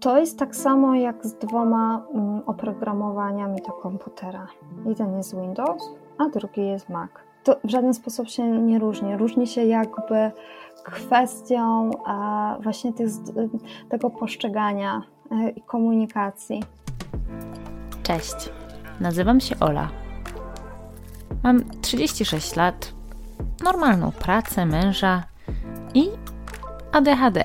To jest tak samo jak z dwoma mm, oprogramowaniami do komputera. Jeden jest Windows, a drugi jest Mac. To w żaden sposób się nie różni. Różni się jakby kwestią właśnie tych, tego postrzegania e, i komunikacji. Cześć, nazywam się Ola. Mam 36 lat, normalną pracę, męża i ADHD.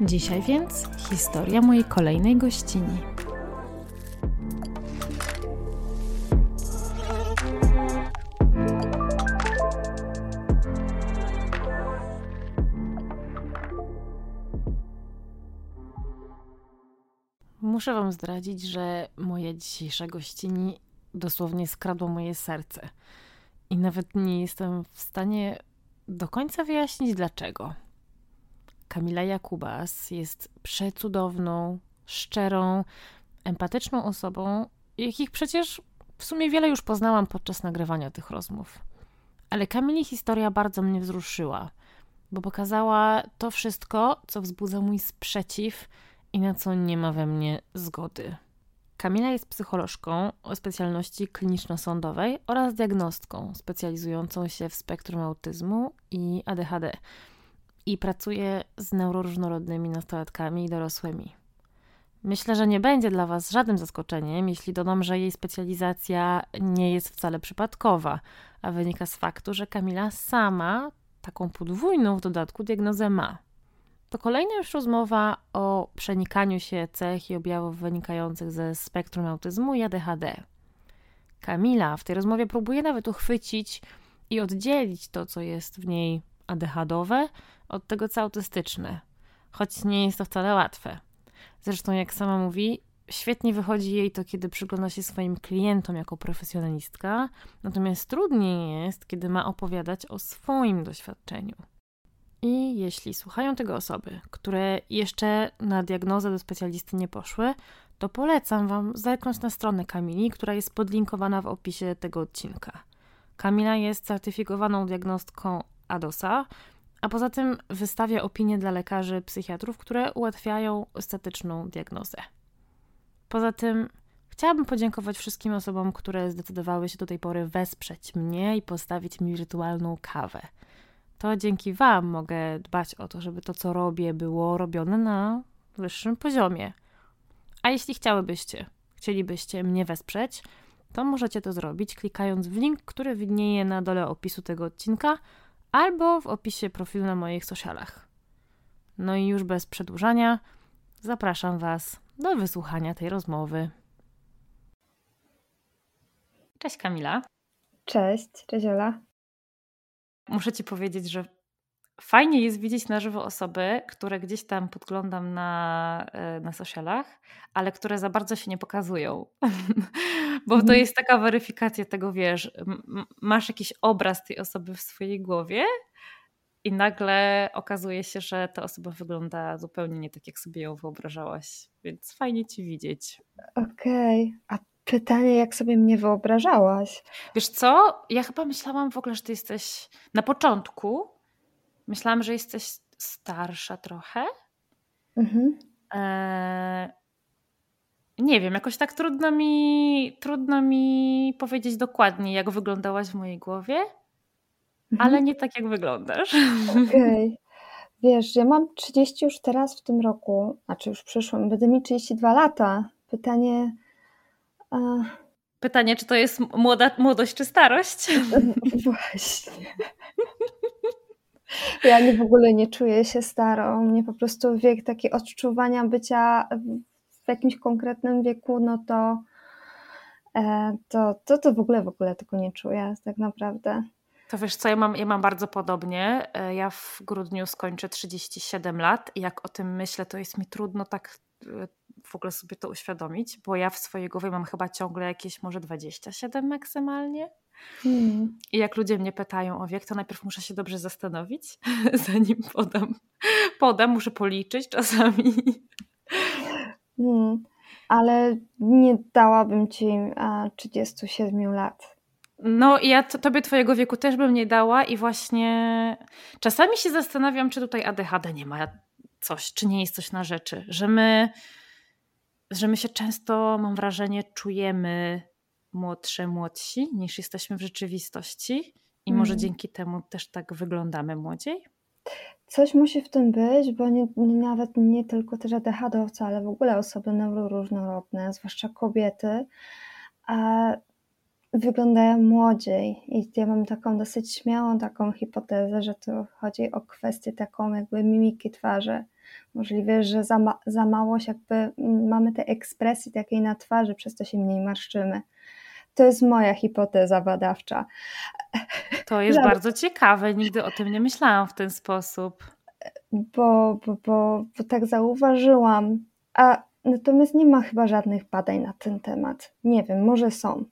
Dzisiaj więc historia mojej kolejnej gościni. Muszę Wam zdradzić, że moja dzisiejsza gościni dosłownie skradła moje serce. I nawet nie jestem w stanie do końca wyjaśnić dlaczego. Kamila Jakubas jest przecudowną, szczerą, empatyczną osobą, jakich przecież w sumie wiele już poznałam podczas nagrywania tych rozmów. Ale Kamili historia bardzo mnie wzruszyła, bo pokazała to wszystko, co wzbudza mój sprzeciw i na co nie ma we mnie zgody. Kamila jest psycholożką o specjalności kliniczno-sądowej oraz diagnostką specjalizującą się w spektrum autyzmu i ADHD i pracuje z neuroróżnorodnymi nastolatkami i dorosłymi. Myślę, że nie będzie dla Was żadnym zaskoczeniem, jeśli dodam, że jej specjalizacja nie jest wcale przypadkowa, a wynika z faktu, że Kamila sama taką podwójną w dodatku diagnozę ma. To kolejna już rozmowa o przenikaniu się cech i objawów wynikających ze spektrum autyzmu i ADHD. Kamila w tej rozmowie próbuje nawet uchwycić i oddzielić to, co jest w niej ADHDowe od tego, co autystyczne, choć nie jest to wcale łatwe. Zresztą, jak sama mówi, świetnie wychodzi jej to, kiedy przygląda się swoim klientom jako profesjonalistka, natomiast trudniej jest, kiedy ma opowiadać o swoim doświadczeniu. I jeśli słuchają tego osoby, które jeszcze na diagnozę do specjalisty nie poszły, to polecam Wam zerknąć na stronę Kamili, która jest podlinkowana w opisie tego odcinka. Kamila jest certyfikowaną diagnostką ADOSA, a poza tym wystawia opinie dla lekarzy psychiatrów, które ułatwiają estetyczną diagnozę. Poza tym chciałabym podziękować wszystkim osobom, które zdecydowały się do tej pory wesprzeć mnie i postawić mi wirtualną kawę. To dzięki Wam mogę dbać o to, żeby to, co robię, było robione na wyższym poziomie. A jeśli chciałybyście, chcielibyście mnie wesprzeć, to możecie to zrobić klikając w link, który widnieje na dole opisu tego odcinka albo w opisie profilu na moich socialach. No i już bez przedłużania, zapraszam Was do wysłuchania tej rozmowy. Cześć Kamila. Cześć, cześć Ola. Muszę Ci powiedzieć, że fajnie jest widzieć na żywo osoby, które gdzieś tam podglądam na, e, na socialach, ale które za bardzo się nie pokazują. Bo to mhm. jest taka weryfikacja tego, wiesz, masz jakiś obraz tej osoby w swojej głowie i nagle okazuje się, że ta osoba wygląda zupełnie nie tak, jak sobie ją wyobrażałaś. Więc fajnie ci widzieć. Okej. Okay. A pytanie, jak sobie mnie wyobrażałaś? Wiesz co? Ja chyba myślałam w ogóle, że ty jesteś na początku. Myślałam, że jesteś starsza trochę. Mhm. E nie wiem, jakoś tak trudno mi, trudno mi powiedzieć dokładnie, jak wyglądałaś w mojej głowie, mhm. ale nie tak, jak wyglądasz. Okej. Okay. Wiesz, ja mam 30 już teraz w tym roku, znaczy już przyszłym, będę mieć 32 lata. Pytanie. Pytanie, czy to jest młoda, młodość czy starość? Właśnie. Ja nie w ogóle nie czuję się starą. Mnie po prostu wiek taki odczuwania bycia w jakimś konkretnym wieku, no to, e, to, to, to w ogóle w ogóle tego nie czuję tak naprawdę. To wiesz co, ja mam, ja mam bardzo podobnie. E, ja w grudniu skończę 37 lat i jak o tym myślę, to jest mi trudno tak e, w ogóle sobie to uświadomić, bo ja w swojej głowie mam chyba ciągle jakieś może 27 maksymalnie. Hmm. I jak ludzie mnie pytają o wiek, to najpierw muszę się dobrze zastanowić, zanim podam. Podam, muszę policzyć czasami. Hmm. Ale nie dałabym ci 37 lat. No i ja tobie twojego wieku też bym nie dała i właśnie czasami się zastanawiam, czy tutaj ADHD nie ma coś, czy nie jest coś na rzeczy, że my, że my się często, mam wrażenie, czujemy młodsze, młodsi niż jesteśmy w rzeczywistości i może mm. dzięki temu też tak wyglądamy młodziej? Coś musi w tym być, bo nie, nie, nawet nie tylko też ADHD-owcy, ale w ogóle osoby neuroróżnorodne, zwłaszcza kobiety, wyglądają młodziej. I ja mam taką dosyć śmiałą taką hipotezę, że tu chodzi o kwestię taką jakby mimiki twarzy. Możliwe, że za, ma, za mało jakby mm, mamy tej ekspresji takiej na twarzy, przez to się mniej marszczymy. To jest moja hipoteza badawcza. To jest bardzo ciekawe, nigdy o tym nie myślałam w ten sposób. Bo, bo, bo, bo tak zauważyłam. A natomiast nie ma chyba żadnych badań na ten temat. Nie wiem, może są,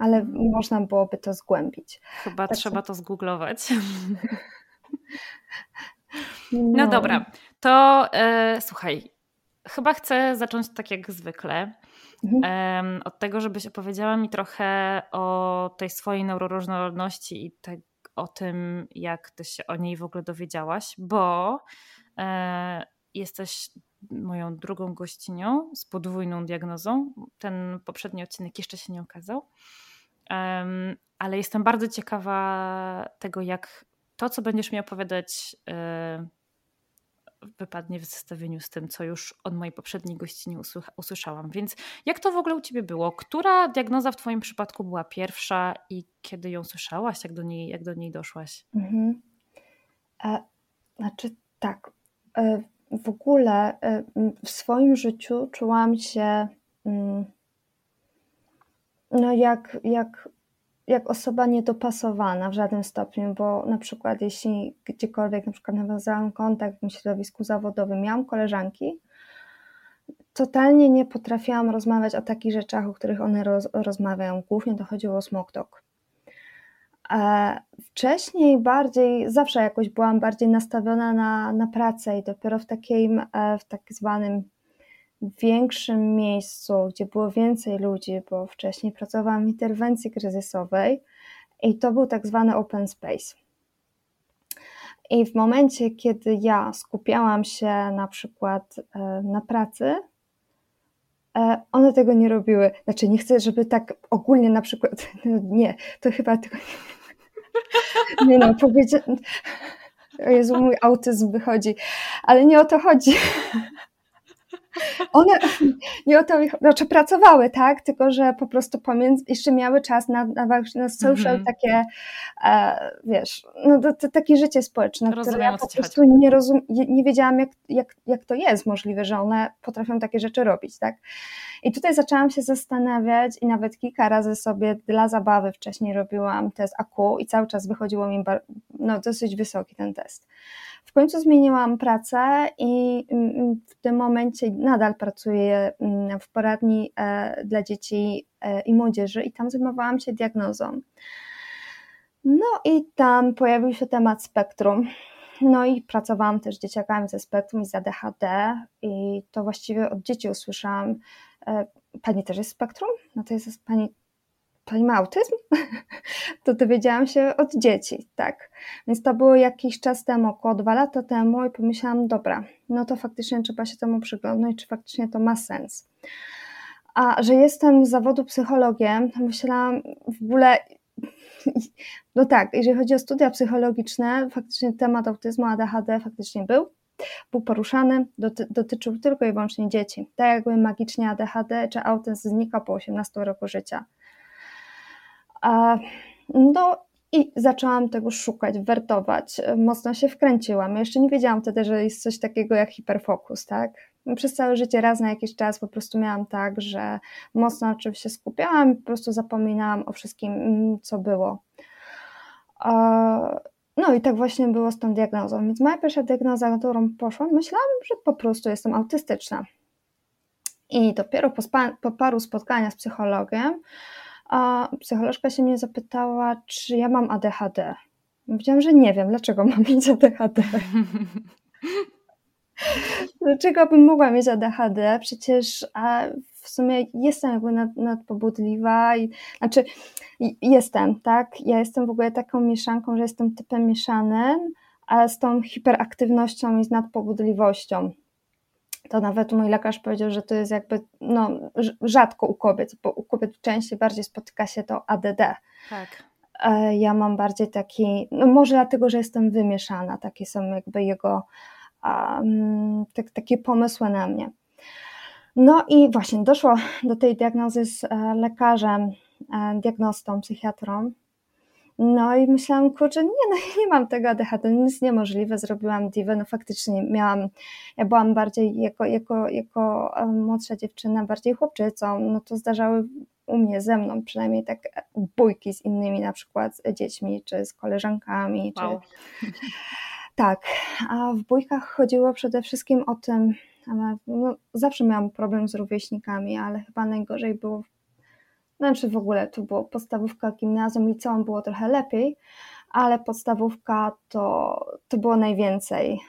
ale można byłoby to zgłębić. Chyba tak trzeba to zgooglować. No, no dobra, to e, słuchaj, chyba chcę zacząć tak jak zwykle. Mhm. Od tego, żebyś opowiedziała mi trochę o tej swojej neuroróżnorodności i te, o tym, jak ty się o niej w ogóle dowiedziałaś, bo e, jesteś moją drugą gościnią z podwójną diagnozą. Ten poprzedni odcinek jeszcze się nie okazał. Ale jestem bardzo ciekawa tego, jak to, co będziesz mi opowiadać, e, wypadnie w zestawieniu z tym, co już od mojej poprzedniej gościni usłyszałam. Więc jak to w ogóle u Ciebie było? Która diagnoza w Twoim przypadku była pierwsza i kiedy ją słyszałaś? Jak do niej, jak do niej doszłaś? Mhm. E, znaczy tak, e, w ogóle e, w swoim życiu czułam się mm, no jak, jak jak osoba niedopasowana w żadnym stopniu, bo na przykład jeśli gdziekolwiek na przykład nawiązałam kontakt w środowisku zawodowym, miałam koleżanki, totalnie nie potrafiłam rozmawiać o takich rzeczach, o których one roz, rozmawiają. Głównie to chodziło o small talk. Wcześniej bardziej, zawsze jakoś byłam bardziej nastawiona na, na pracę i dopiero w takim, e, w tak zwanym większym miejscu, gdzie było więcej ludzi, bo wcześniej pracowałam w interwencji kryzysowej i to był tak zwany open space. I w momencie, kiedy ja skupiałam się na przykład e, na pracy, e, one tego nie robiły. Znaczy, nie chcę, żeby tak ogólnie na przykład. No nie, to chyba tego nie. No, powiedzieć. Jezu, mój autyzm wychodzi, ale nie o to chodzi. One nie o to, znaczy pracowały, tak, tylko że po prostu pomiędzy, jeszcze miały czas na, na, na social mm -hmm. takie, e, wiesz, no to, to, takie życie społeczne, Rozumiem, które ja po prostu nie, rozum, nie wiedziałam, jak, jak, jak to jest możliwe, że one potrafią takie rzeczy robić, tak. I tutaj zaczęłam się zastanawiać i nawet kilka razy sobie dla zabawy wcześniej robiłam test AQ i cały czas wychodziło mi no, dosyć wysoki ten test. W końcu zmieniłam pracę i mm, mm, w tym momencie nadal pracuję mm, w poradni e, dla dzieci e, i młodzieży i tam zajmowałam się diagnozą. No i tam pojawił się temat spektrum. No i pracowałam też z dzieciakami ze spektrum i z ADHD i to właściwie od dzieci usłyszałam, pani też jest spektrum? No to jest pani pani ma autyzm? to dowiedziałam się od dzieci, tak. Więc to było jakiś czas temu, około dwa lata temu i pomyślałam, dobra, no to faktycznie trzeba się temu przyglądać, czy faktycznie to ma sens. A że jestem z zawodu psychologiem, to myślałam w ogóle, no tak, jeżeli chodzi o studia psychologiczne, faktycznie temat autyzmu, ADHD faktycznie był, był poruszany, doty, dotyczył tylko i wyłącznie dzieci. Tak jakby magicznie ADHD czy autyzm znika po 18 roku życia. No i zaczęłam tego szukać, wertować. Mocno się wkręciłam. Jeszcze nie wiedziałam wtedy, że jest coś takiego jak hiperfokus, tak? Przez całe życie raz na jakiś czas po prostu miałam tak, że mocno na czymś się skupiałam i po prostu zapominałam o wszystkim, co było. No i tak właśnie było z tą diagnozą. Więc moja pierwsza diagnoza, na którą poszłam, myślałam, że po prostu jestem autystyczna. I dopiero po, po paru spotkaniach z psychologiem, a psycholożka się mnie zapytała, czy ja mam ADHD. Powiedziałam, że nie wiem, dlaczego mam mieć ADHD. dlaczego bym mogła mieć ADHD? Przecież a w sumie jestem jakby nad, nadpobudliwa i znaczy jestem, tak? Ja jestem w ogóle taką mieszanką, że jestem typem mieszanym, ale z tą hiperaktywnością i z nadpobudliwością to nawet mój lekarz powiedział, że to jest jakby no, rzadko u kobiet, bo u kobiet częściej bardziej spotyka się to ADD. Tak. E, ja mam bardziej taki, no może dlatego, że jestem wymieszana, takie są jakby jego tak, takie pomysły na mnie. No i właśnie doszło do tej diagnozy z e, lekarzem, e, diagnostą, psychiatrą, no i myślałam, kurczę, nie, no nie mam tego ADHD, to jest niemożliwe, zrobiłam divę, no faktycznie miałam, ja byłam bardziej jako, jako, jako młodsza dziewczyna, bardziej chłopczycą, no to zdarzały u mnie, ze mną przynajmniej tak bójki z innymi na przykład z dziećmi, czy z koleżankami, wow. czy... Tak, a w bójkach chodziło przede wszystkim o tym, no, zawsze miałam problem z rówieśnikami, ale chyba najgorzej było znaczy w ogóle to było podstawówka, gimnazjum, liceum było trochę lepiej, ale podstawówka to, to było najwięcej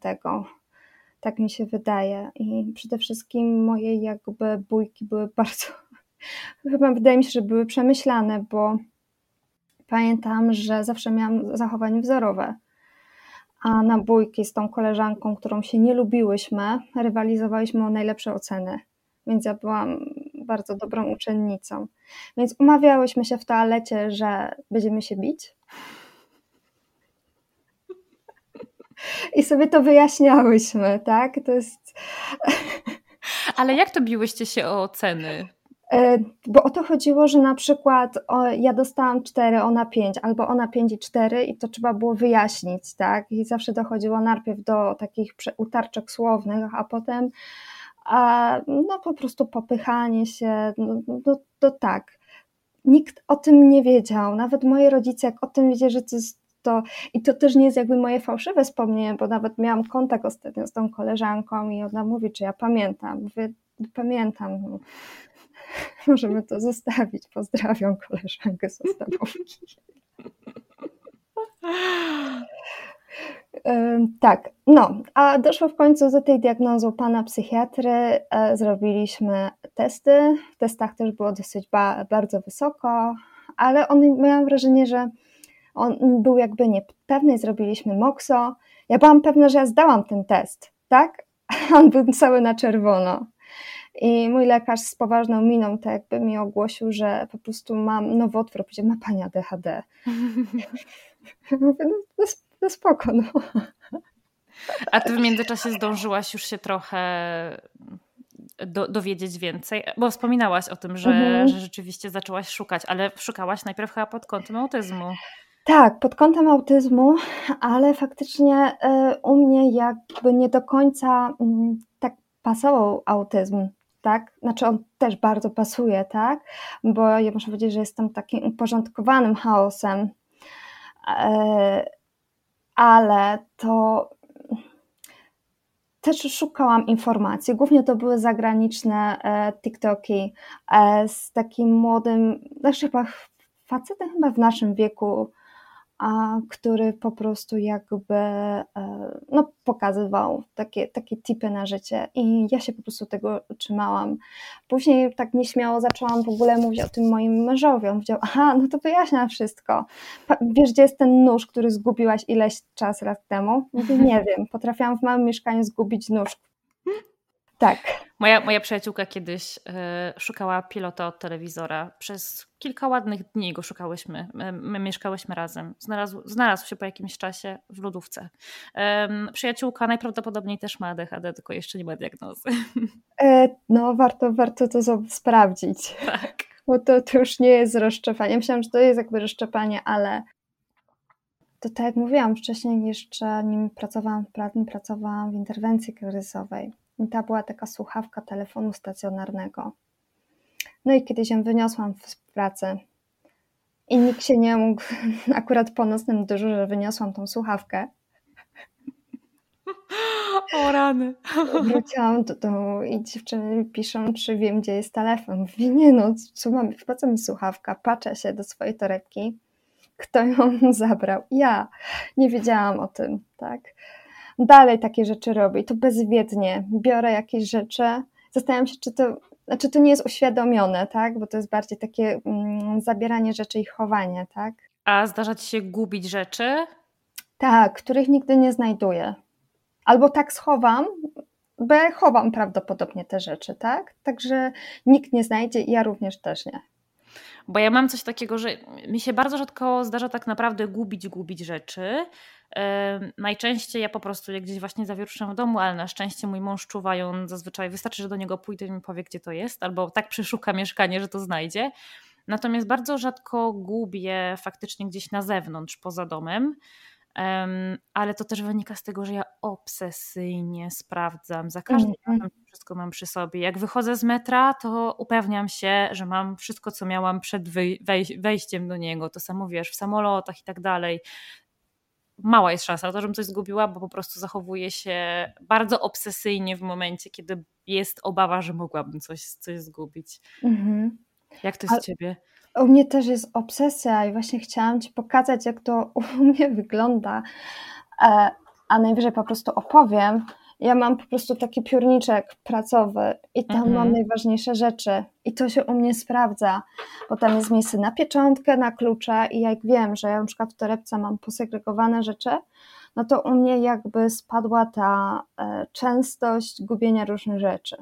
tego. Tak mi się wydaje. I przede wszystkim moje jakby bójki były bardzo, chyba wydaje mi się, że były przemyślane, bo pamiętam, że zawsze miałam zachowanie wzorowe. A na bójki z tą koleżanką, którą się nie lubiłyśmy, rywalizowaliśmy o najlepsze oceny. Więc ja byłam bardzo dobrą uczennicą. Więc umawiałyśmy się w toalecie, że będziemy się bić. I sobie to wyjaśniałyśmy, tak? To jest. Ale jak to biłyście się o oceny? E, bo o to chodziło, że na przykład o, ja dostałam 4, ona 5, albo ona 5 i 4 i to trzeba było wyjaśnić, tak? I zawsze dochodziło najpierw do takich utarczek słownych, a potem a no po prostu popychanie się, no, no, to tak. Nikt o tym nie wiedział, nawet moi rodzice, jak o tym wiedzieli, że to jest to, i to też nie jest jakby moje fałszywe wspomnienie, bo nawet miałam kontakt ostatnio z tą koleżanką i ona mówi, czy ja pamiętam. Mówię, pamiętam. Możemy to zostawić. Pozdrawiam koleżankę z podstawówki. Tak, no, a doszło w końcu do tej diagnozy pana psychiatry. E, zrobiliśmy testy. W testach też było dosyć ba bardzo wysoko, ale on, miałam wrażenie, że on był jakby niepewny. Zrobiliśmy MOXO. Ja byłam pewna, że ja zdałam ten test, tak? On był cały na czerwono. I mój lekarz z poważną miną tak jakby mi ogłosił, że po prostu mam nowotwór. Powiedział, ma pani ADHD. Mówię, no, no spoko, no. A ty w międzyczasie zdążyłaś już się trochę do, dowiedzieć więcej? Bo wspominałaś o tym, że, mhm. że rzeczywiście zaczęłaś szukać, ale szukałaś najpierw chyba pod kątem autyzmu. Tak, pod kątem autyzmu, ale faktycznie y, u mnie jakby nie do końca mm, tak pasował autyzm, tak? Znaczy on też bardzo pasuje, tak? Bo ja muszę powiedzieć, że jestem takim uporządkowanym chaosem. E, ale to też szukałam informacji. Głównie to były zagraniczne e, TikToki e, z takim młodym, znaczy chyba facetem chyba w naszym wieku, który po prostu jakby e, no, pokazywał takie, takie tipy na życie i ja się po prostu tego trzymałam. Później tak nieśmiało zaczęłam w ogóle mówić o tym moim mężowi. On powiedział, aha, no to wyjaśnia wszystko. Wiesz, gdzie jest ten nóż, który zgubiłaś ileś czas lat temu? Mówię, nie wiem, potrafiłam w małym mieszkaniu zgubić nóż. Tak. Moja, moja przyjaciółka kiedyś y, szukała pilota od telewizora. Przez kilka ładnych dni go szukałyśmy. My, my mieszkałyśmy razem. Znalazł, znalazł się po jakimś czasie w lodówce. przyjaciółka najprawdopodobniej też ma ADHD, tylko jeszcze nie ma diagnozy. E, no, warto, warto to sprawdzić. Tak. Bo to, to już nie jest rozszczepianie. Myślałam, że to jest jakby rozszczepanie, ale to tak jak mówiłam wcześniej, jeszcze nim pracowałam w pracy, pracowałam w interwencji kryzysowej. I ta była taka słuchawka telefonu stacjonarnego. No i kiedyś ją wyniosłam w pracy. I nikt się nie mógł, akurat po nocnym dyżurze wyniosłam tą słuchawkę. O rany. Wróciłam do domu i dziewczyny piszą, czy wiem, gdzie jest telefon. Mówię, nie no, co mam, po co mi słuchawka? Patrzę się do swojej torebki. Kto ją zabrał? Ja. Nie wiedziałam o tym, tak? Dalej takie rzeczy robię i to bezwiednie. Biorę jakieś rzeczy, zastanawiam się, czy to, znaczy to nie jest uświadomione, tak? Bo to jest bardziej takie mm, zabieranie rzeczy i chowanie, tak? A zdarza ci się gubić rzeczy? Tak, których nigdy nie znajduję. Albo tak schowam, bo chowam prawdopodobnie te rzeczy, tak? Także nikt nie znajdzie i ja również też nie. Bo ja mam coś takiego, że mi się bardzo rzadko zdarza tak naprawdę gubić, gubić rzeczy. Najczęściej ja po prostu jak gdzieś właśnie zawieruszę w domu, ale na szczęście mój mąż czuwa ją zazwyczaj, wystarczy, że do niego pójdę i mi powie, gdzie to jest, albo tak przeszuka mieszkanie, że to znajdzie. Natomiast bardzo rzadko gubię faktycznie gdzieś na zewnątrz, poza domem. Um, ale to też wynika z tego, że ja obsesyjnie sprawdzam. Za każdym mm razem wszystko mam przy sobie. Jak wychodzę z metra, to upewniam się, że mam wszystko, co miałam przed wejściem do niego. To samo wiesz, w samolotach i tak dalej. Mała jest szansa na to, żebym coś zgubiła, bo po prostu zachowuję się bardzo obsesyjnie w momencie, kiedy jest obawa, że mogłabym coś, coś zgubić. -hmm. Jak to jest u ciebie? U mnie też jest obsesja i właśnie chciałam Ci pokazać, jak to u mnie wygląda, e, a najwyżej po prostu opowiem. Ja mam po prostu taki piórniczek pracowy i tam mhm. mam najważniejsze rzeczy i to się u mnie sprawdza, bo tam jest miejsce na pieczątkę, na klucze i jak wiem, że ja na przykład w torebce mam posegregowane rzeczy, no to u mnie jakby spadła ta e, częstość gubienia różnych rzeczy.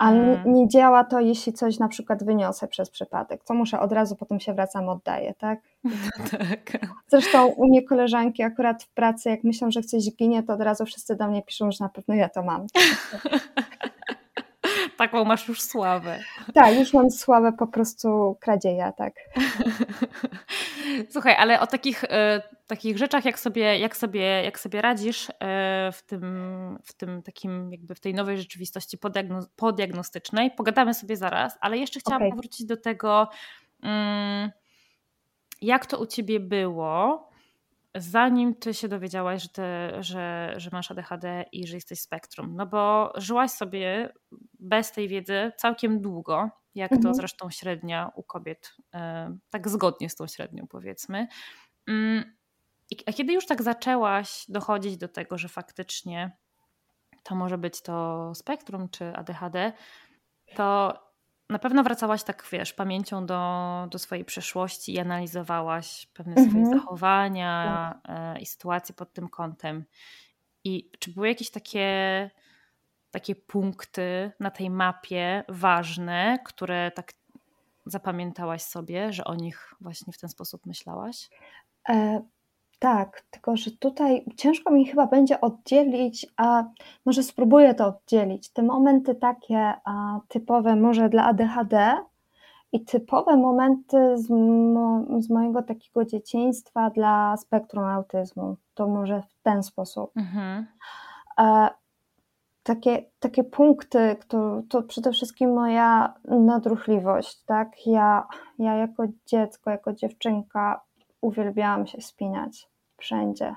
Ale hmm. nie działa to, jeśli coś na przykład wyniosę przez przypadek, co muszę od razu, potem się wracam, oddaję, tak? tak. Zresztą u mnie koleżanki akurat w pracy, jak myślą, że coś ginie, to od razu wszyscy do mnie piszą, że na pewno ja to mam. Taką masz już sławę. Tak, już mam sławę po prostu kradzieja, tak. Słuchaj, ale o takich, e, takich rzeczach, jak sobie, jak sobie, jak sobie radzisz e, w tym, w tym takim, jakby w tej nowej rzeczywistości podiagnostycznej, pogadamy sobie zaraz, ale jeszcze chciałam okay. powrócić do tego, mm, jak to u ciebie było, zanim ty się dowiedziałaś, że, ty, że, że masz ADHD i że jesteś spektrum. No bo żyłaś sobie bez tej wiedzy całkiem długo, jak mhm. to zresztą średnia u kobiet, e, tak zgodnie z tą średnią powiedzmy. Mm, a kiedy już tak zaczęłaś dochodzić do tego, że faktycznie to może być to spektrum czy ADHD, to na pewno wracałaś tak, wiesz, pamięcią do, do swojej przeszłości i analizowałaś pewne mhm. swoje zachowania tak. i sytuacje pod tym kątem. I czy były jakieś takie, takie punkty na tej mapie ważne, które tak zapamiętałaś sobie, że o nich właśnie w ten sposób myślałaś? E tak, tylko że tutaj ciężko mi chyba będzie oddzielić, a może spróbuję to oddzielić. Te momenty takie a, typowe może dla ADHD i typowe momenty z, mo, z mojego takiego dzieciństwa dla spektrum autyzmu. To może w ten sposób. Mhm. E, takie, takie punkty, to, to przede wszystkim moja nadruchliwość, tak? Ja, ja jako dziecko, jako dziewczynka uwielbiałam się spinać wszędzie.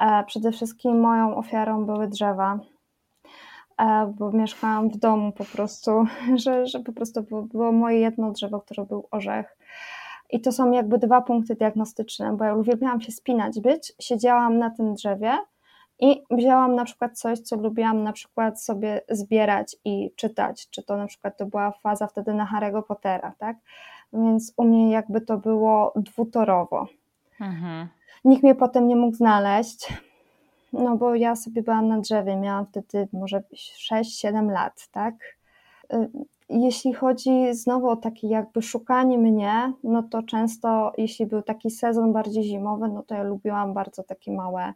E, przede wszystkim moją ofiarą były drzewa, e, bo mieszkałam w domu po prostu, że, że po prostu było, było moje jedno drzewo, które był orzech. I to są jakby dwa punkty diagnostyczne, bo ja uwielbiałam się spinać, być, siedziałam na tym drzewie i wzięłam na przykład coś, co lubiłam na przykład sobie zbierać i czytać, czy to na przykład to była faza wtedy na Harry'ego Pottera, tak? Więc u mnie jakby to było dwutorowo. Mhm. Nikt mnie potem nie mógł znaleźć. no bo ja sobie byłam na drzewie, miałam wtedy może 6-7 lat, tak? Y, jeśli chodzi znowu o takie jakby szukanie mnie, no to często jeśli był taki sezon bardziej zimowy, no to ja lubiłam bardzo takie małe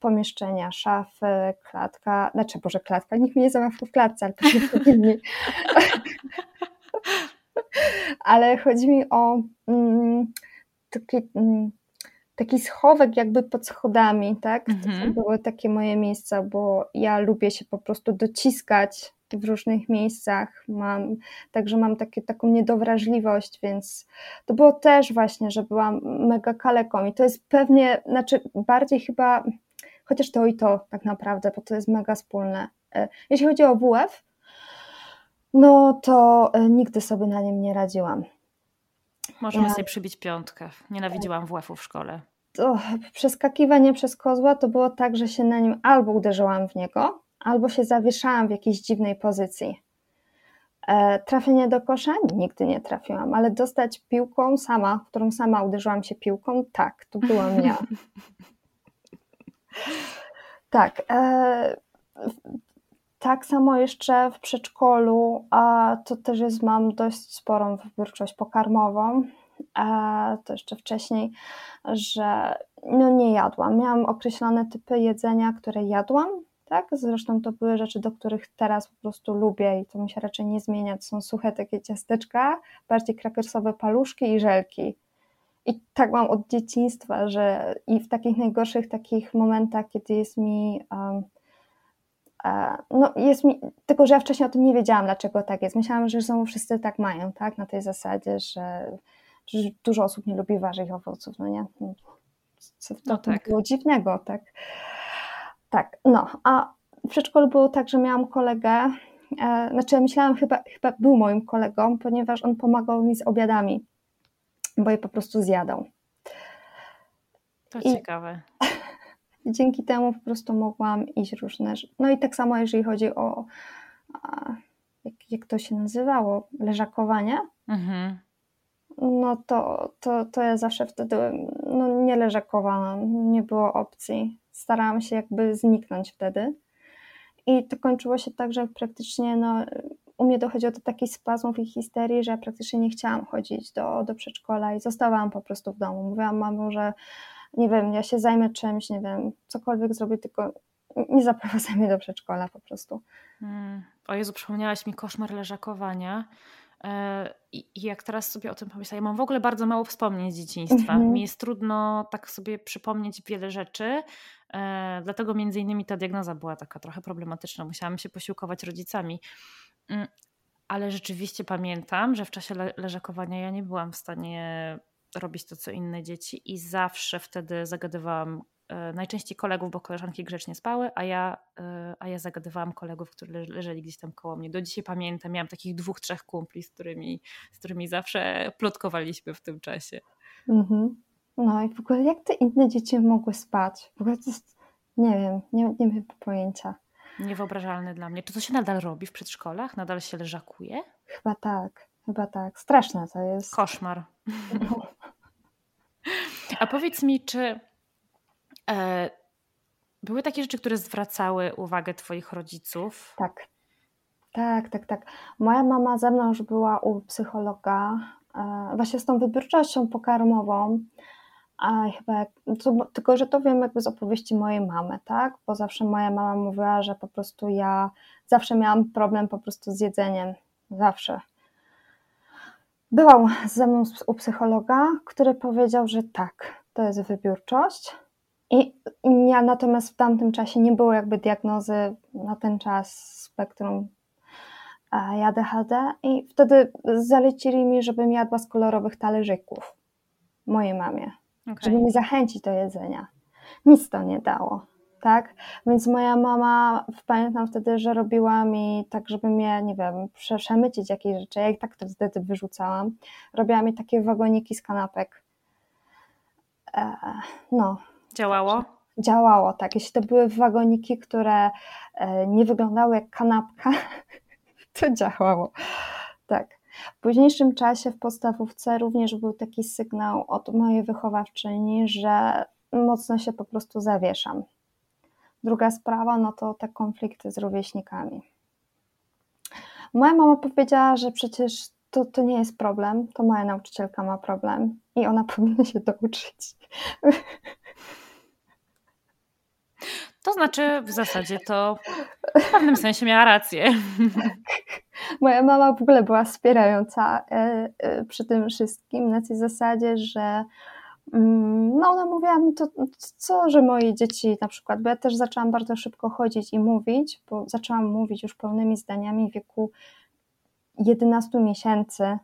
pomieszczenia, szafy, klatka, znaczy Boże klatka, nikt mnie nie zamawiał w klatce, ale pewnie inni. ale chodzi mi o mm, taki, mm, taki schowek jakby pod schodami, tak? Mhm. To były takie moje miejsca, bo ja lubię się po prostu dociskać w różnych miejscach. Mam, także mam takie, taką niedowrażliwość, więc to było też właśnie, że byłam mega kaleką i to jest pewnie, znaczy bardziej chyba, chociaż to i to tak naprawdę, bo to jest mega wspólne. E, jeśli chodzi o WF, no to e, nigdy sobie na nim nie radziłam. Możemy ja... sobie przybić piątkę. Nienawidziłam WF-u w szkole. To przeskakiwanie przez kozła to było tak, że się na nim albo uderzyłam w niego, albo się zawieszałam w jakiejś dziwnej pozycji. E, trafienie do kosza? Nigdy nie trafiłam, ale dostać piłką sama, którą sama uderzyłam się piłką, tak, to byłam ja. tak. E, tak samo jeszcze w przedszkolu, a to też jest, mam dość sporą wyborczość pokarmową, a to jeszcze wcześniej, że no nie jadłam. Miałam określone typy jedzenia, które jadłam, tak? Zresztą to były rzeczy, do których teraz po prostu lubię i to mi się raczej nie zmienia. To są suche takie ciasteczka, bardziej krakersowe paluszki i żelki. I tak mam od dzieciństwa, że i w takich najgorszych takich momentach, kiedy jest mi um, no jest mi, tylko że ja wcześniej o tym nie wiedziałam, dlaczego tak jest. Myślałam, że znowu wszyscy tak mają, tak? Na tej zasadzie, że, że dużo osób nie lubi warzyw i owoców, no nie? Co w no tak. było dziwnego, tak? Tak, no, a w przedszkolu było tak, że miałam kolegę, e, znaczy ja myślałam, chyba, chyba był moim kolegą, ponieważ on pomagał mi z obiadami, bo je po prostu zjadał. To I, ciekawe. Dzięki temu po prostu mogłam iść różne. No i tak samo, jeżeli chodzi o, jak, jak to się nazywało, leżakowanie. Mhm. No to, to, to ja zawsze wtedy no, nie leżakowałam, nie było opcji. Starałam się jakby zniknąć wtedy. I to kończyło się tak, że praktycznie no, u mnie dochodziło do takich spazmów i histerii, że ja praktycznie nie chciałam chodzić do, do przedszkola i zostawałam po prostu w domu. Mówiłam mamo, że nie wiem, ja się zajmę czymś, nie wiem, cokolwiek zrobię, tylko nie zaprowadzaj mnie do przedszkola po prostu. Hmm. O Jezu, przypomniałaś mi koszmar leżakowania. E, I jak teraz sobie o tym pomyślę, ja mam w ogóle bardzo mało wspomnień z dzieciństwa. Mm -hmm. Mi jest trudno tak sobie przypomnieć wiele rzeczy, e, dlatego między innymi ta diagnoza była taka trochę problematyczna. Musiałam się posiłkować rodzicami. Mm, ale rzeczywiście pamiętam, że w czasie leżakowania ja nie byłam w stanie robić to, co inne dzieci, i zawsze wtedy zagadywałam e, najczęściej kolegów, bo koleżanki grzecznie spały, a ja, e, a ja zagadywałam kolegów, którzy leżeli gdzieś tam koło mnie. Do dzisiaj pamiętam, miałam takich dwóch, trzech kumpli, z którymi, z którymi zawsze plotkowaliśmy w tym czasie. Mhm. No i w ogóle jak te inne dzieci mogły spać? W ogóle to jest, nie wiem, nie, nie mam pojęcia. Niewyobrażalne dla mnie. Czy to się nadal robi w przedszkolach? Nadal się leżakuje? Chyba tak, chyba tak. Straszne to jest. Koszmar. A powiedz mi, czy e, były takie rzeczy, które zwracały uwagę Twoich rodziców? Tak. Tak, tak, tak. Moja mama ze mną już była u psychologa, e, właśnie z tą wybiórczością pokarmową. A chyba, to, tylko że to wiem jakby z opowieści mojej mamy, tak? Bo zawsze moja mama mówiła, że po prostu ja zawsze miałam problem po prostu z jedzeniem. Zawsze. Byłam ze mną u psychologa, który powiedział, że tak, to jest wybiórczość. I ja natomiast w tamtym czasie nie było jakby diagnozy na ten czas spektrum ADHD i wtedy zalecili mi, żebym jadła z kolorowych talerzyków mojej mamie, okay. żeby mi zachęcić do jedzenia. Nic to nie dało tak? Więc moja mama, pamiętam wtedy, że robiła mi tak, żeby mnie, nie wiem, przemycić jakieś rzeczy. Ja i tak to wtedy wyrzucałam. Robiła mi takie wagoniki z kanapek. E, no. Działało? Działało, tak. Jeśli to były wagoniki, które e, nie wyglądały jak kanapka, to działało. Tak. W późniejszym czasie w podstawówce również był taki sygnał od mojej wychowawczyni, że mocno się po prostu zawieszam Druga sprawa, no to te konflikty z rówieśnikami. Moja mama powiedziała, że przecież to, to nie jest problem, to moja nauczycielka ma problem i ona powinna się douczyć. To znaczy, w zasadzie to w pewnym sensie miała rację. Moja mama w ogóle była wspierająca e, e, przy tym wszystkim na tej zasadzie, że no ona mówiła, no to co, że moje dzieci na przykład, bo ja też zaczęłam bardzo szybko chodzić i mówić, bo zaczęłam mówić już pełnymi zdaniami w wieku 11 miesięcy.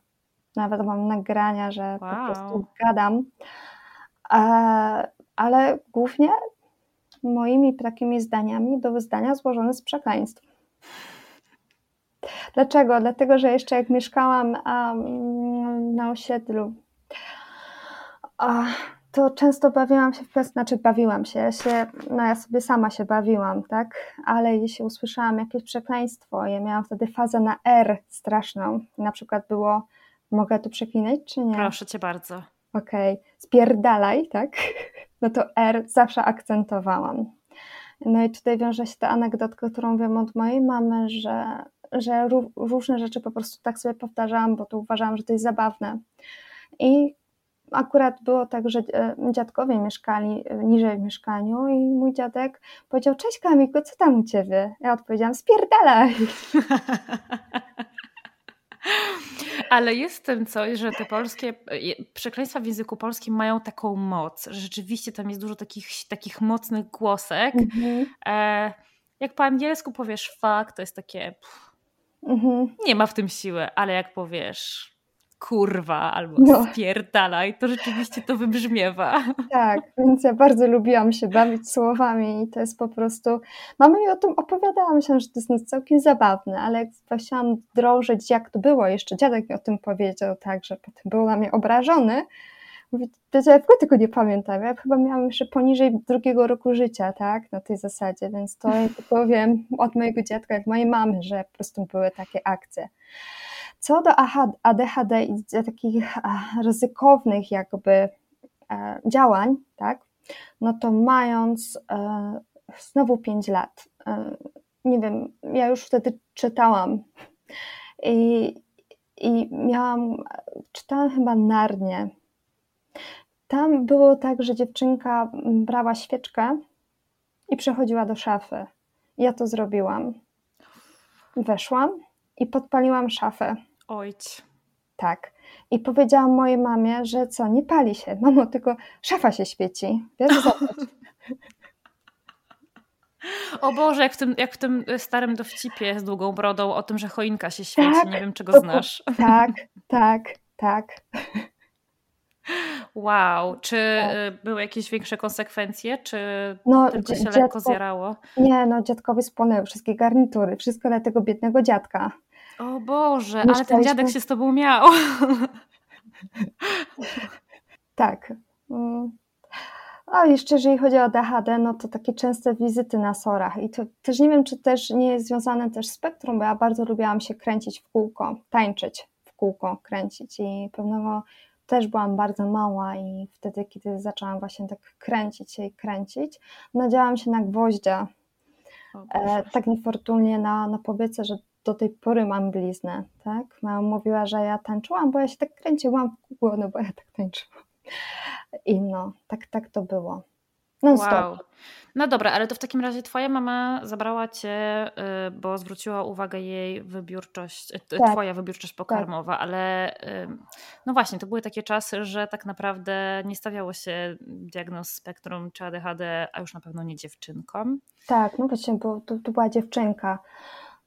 Nawet mam nagrania, że wow. po prostu gadam. E, ale głównie moimi takimi zdaniami były zdania złożone z przekleństw. Dlaczego? Dlatego, że jeszcze jak mieszkałam na osiedlu, to często bawiłam się w kwestii, znaczy bawiłam się, ja się, no ja sobie sama się bawiłam, tak, ale jeśli usłyszałam jakieś przekleństwo, ja miałam wtedy fazę na R straszną, na przykład było, mogę tu przeklinać, czy nie? Proszę Cię bardzo. Okej, okay. spierdalaj, tak, no to R zawsze akcentowałam. No i tutaj wiąże się ta anegdotka, którą wiem od mojej mamy, że, że różne rzeczy po prostu tak sobie powtarzałam, bo to uważałam, że to jest zabawne. I akurat było tak, że e, dziadkowie mieszkali e, niżej w mieszkaniu i mój dziadek powiedział, cześć Kamiko, co tam u Ciebie? Ja odpowiedziałam, spierdalaj. Ale jest w tym coś, że te polskie e, przekleństwa w języku polskim mają taką moc, że rzeczywiście tam jest dużo takich, takich mocnych głosek. Mhm. E, jak po angielsku powiesz fuck, to jest takie... Pff, mhm. Nie ma w tym siły, ale jak powiesz kurwa albo no. spierdalaj, to rzeczywiście to wybrzmiewa. Tak, więc ja bardzo lubiłam się bawić słowami i to jest po prostu, mama mi o tym opowiadała, myślałam, że to jest całkiem zabawne, ale jak chciałam drążyć jak to było, jeszcze dziadek mi o tym powiedział, tak, że potem był na mnie obrażony, Mówię, ja w tego nie pamiętam, ja chyba miałam jeszcze poniżej drugiego roku życia, tak, na tej zasadzie, więc to ja tylko wiem od mojego dziadka, jak mojej mamy, że po prostu były takie akcje. Co do ADHD i takich ryzykownych jakby e, działań, tak, no to mając e, znowu 5 lat, e, nie wiem, ja już wtedy czytałam i, i miałam, czytałam chyba Narnię. Tam było tak, że dziewczynka brała świeczkę i przechodziła do szafy. Ja to zrobiłam. Weszłam i podpaliłam szafę. Ojć. Tak. I powiedziałam mojej mamie, że co, nie pali się. Mamo, tylko szafa się świeci. Wiesz, zobacz. O Boże, jak w, tym, jak w tym starym dowcipie z długą brodą o tym, że choinka się świeci. Tak, nie wiem, czego to, znasz. Tak, tak, tak. Wow, czy tak. były jakieś większe konsekwencje, czy no, tylko się dziadko, lekko zjarało? Nie, no dziadkowi spłonęły wszystkie garnitury, wszystko dla tego biednego dziadka. O Boże, ale ten dziadek się z tobą miał. tak. Mm. A jeszcze jeżeli chodzi o DHD, no to takie częste wizyty na sorach i to też nie wiem, czy też nie jest związane też z spektrum, bo ja bardzo lubiłam się kręcić w kółko, tańczyć w kółko, kręcić i pewnego też byłam bardzo mała i wtedy, kiedy zaczęłam właśnie tak kręcić się i kręcić, nadziałam się na gwoździa. E, tak niefortunnie na, na powiece, że do tej pory mam bliznę, tak? Mama mówiła, że ja tańczyłam, bo ja się tak kręciłam w kółko, no bo ja tak tańczyłam. I no, tak, tak to było. No wow. Stop. No dobra, ale to w takim razie twoja mama zabrała cię, y, bo zwróciła uwagę jej wybiórczość, y, tak. twoja wybiórczość tak. pokarmowa, tak. ale y, no właśnie, to były takie czasy, że tak naprawdę nie stawiało się diagnoz spektrum czy ADHD, a już na pewno nie dziewczynkom. Tak, no właśnie, bo to, to była dziewczynka.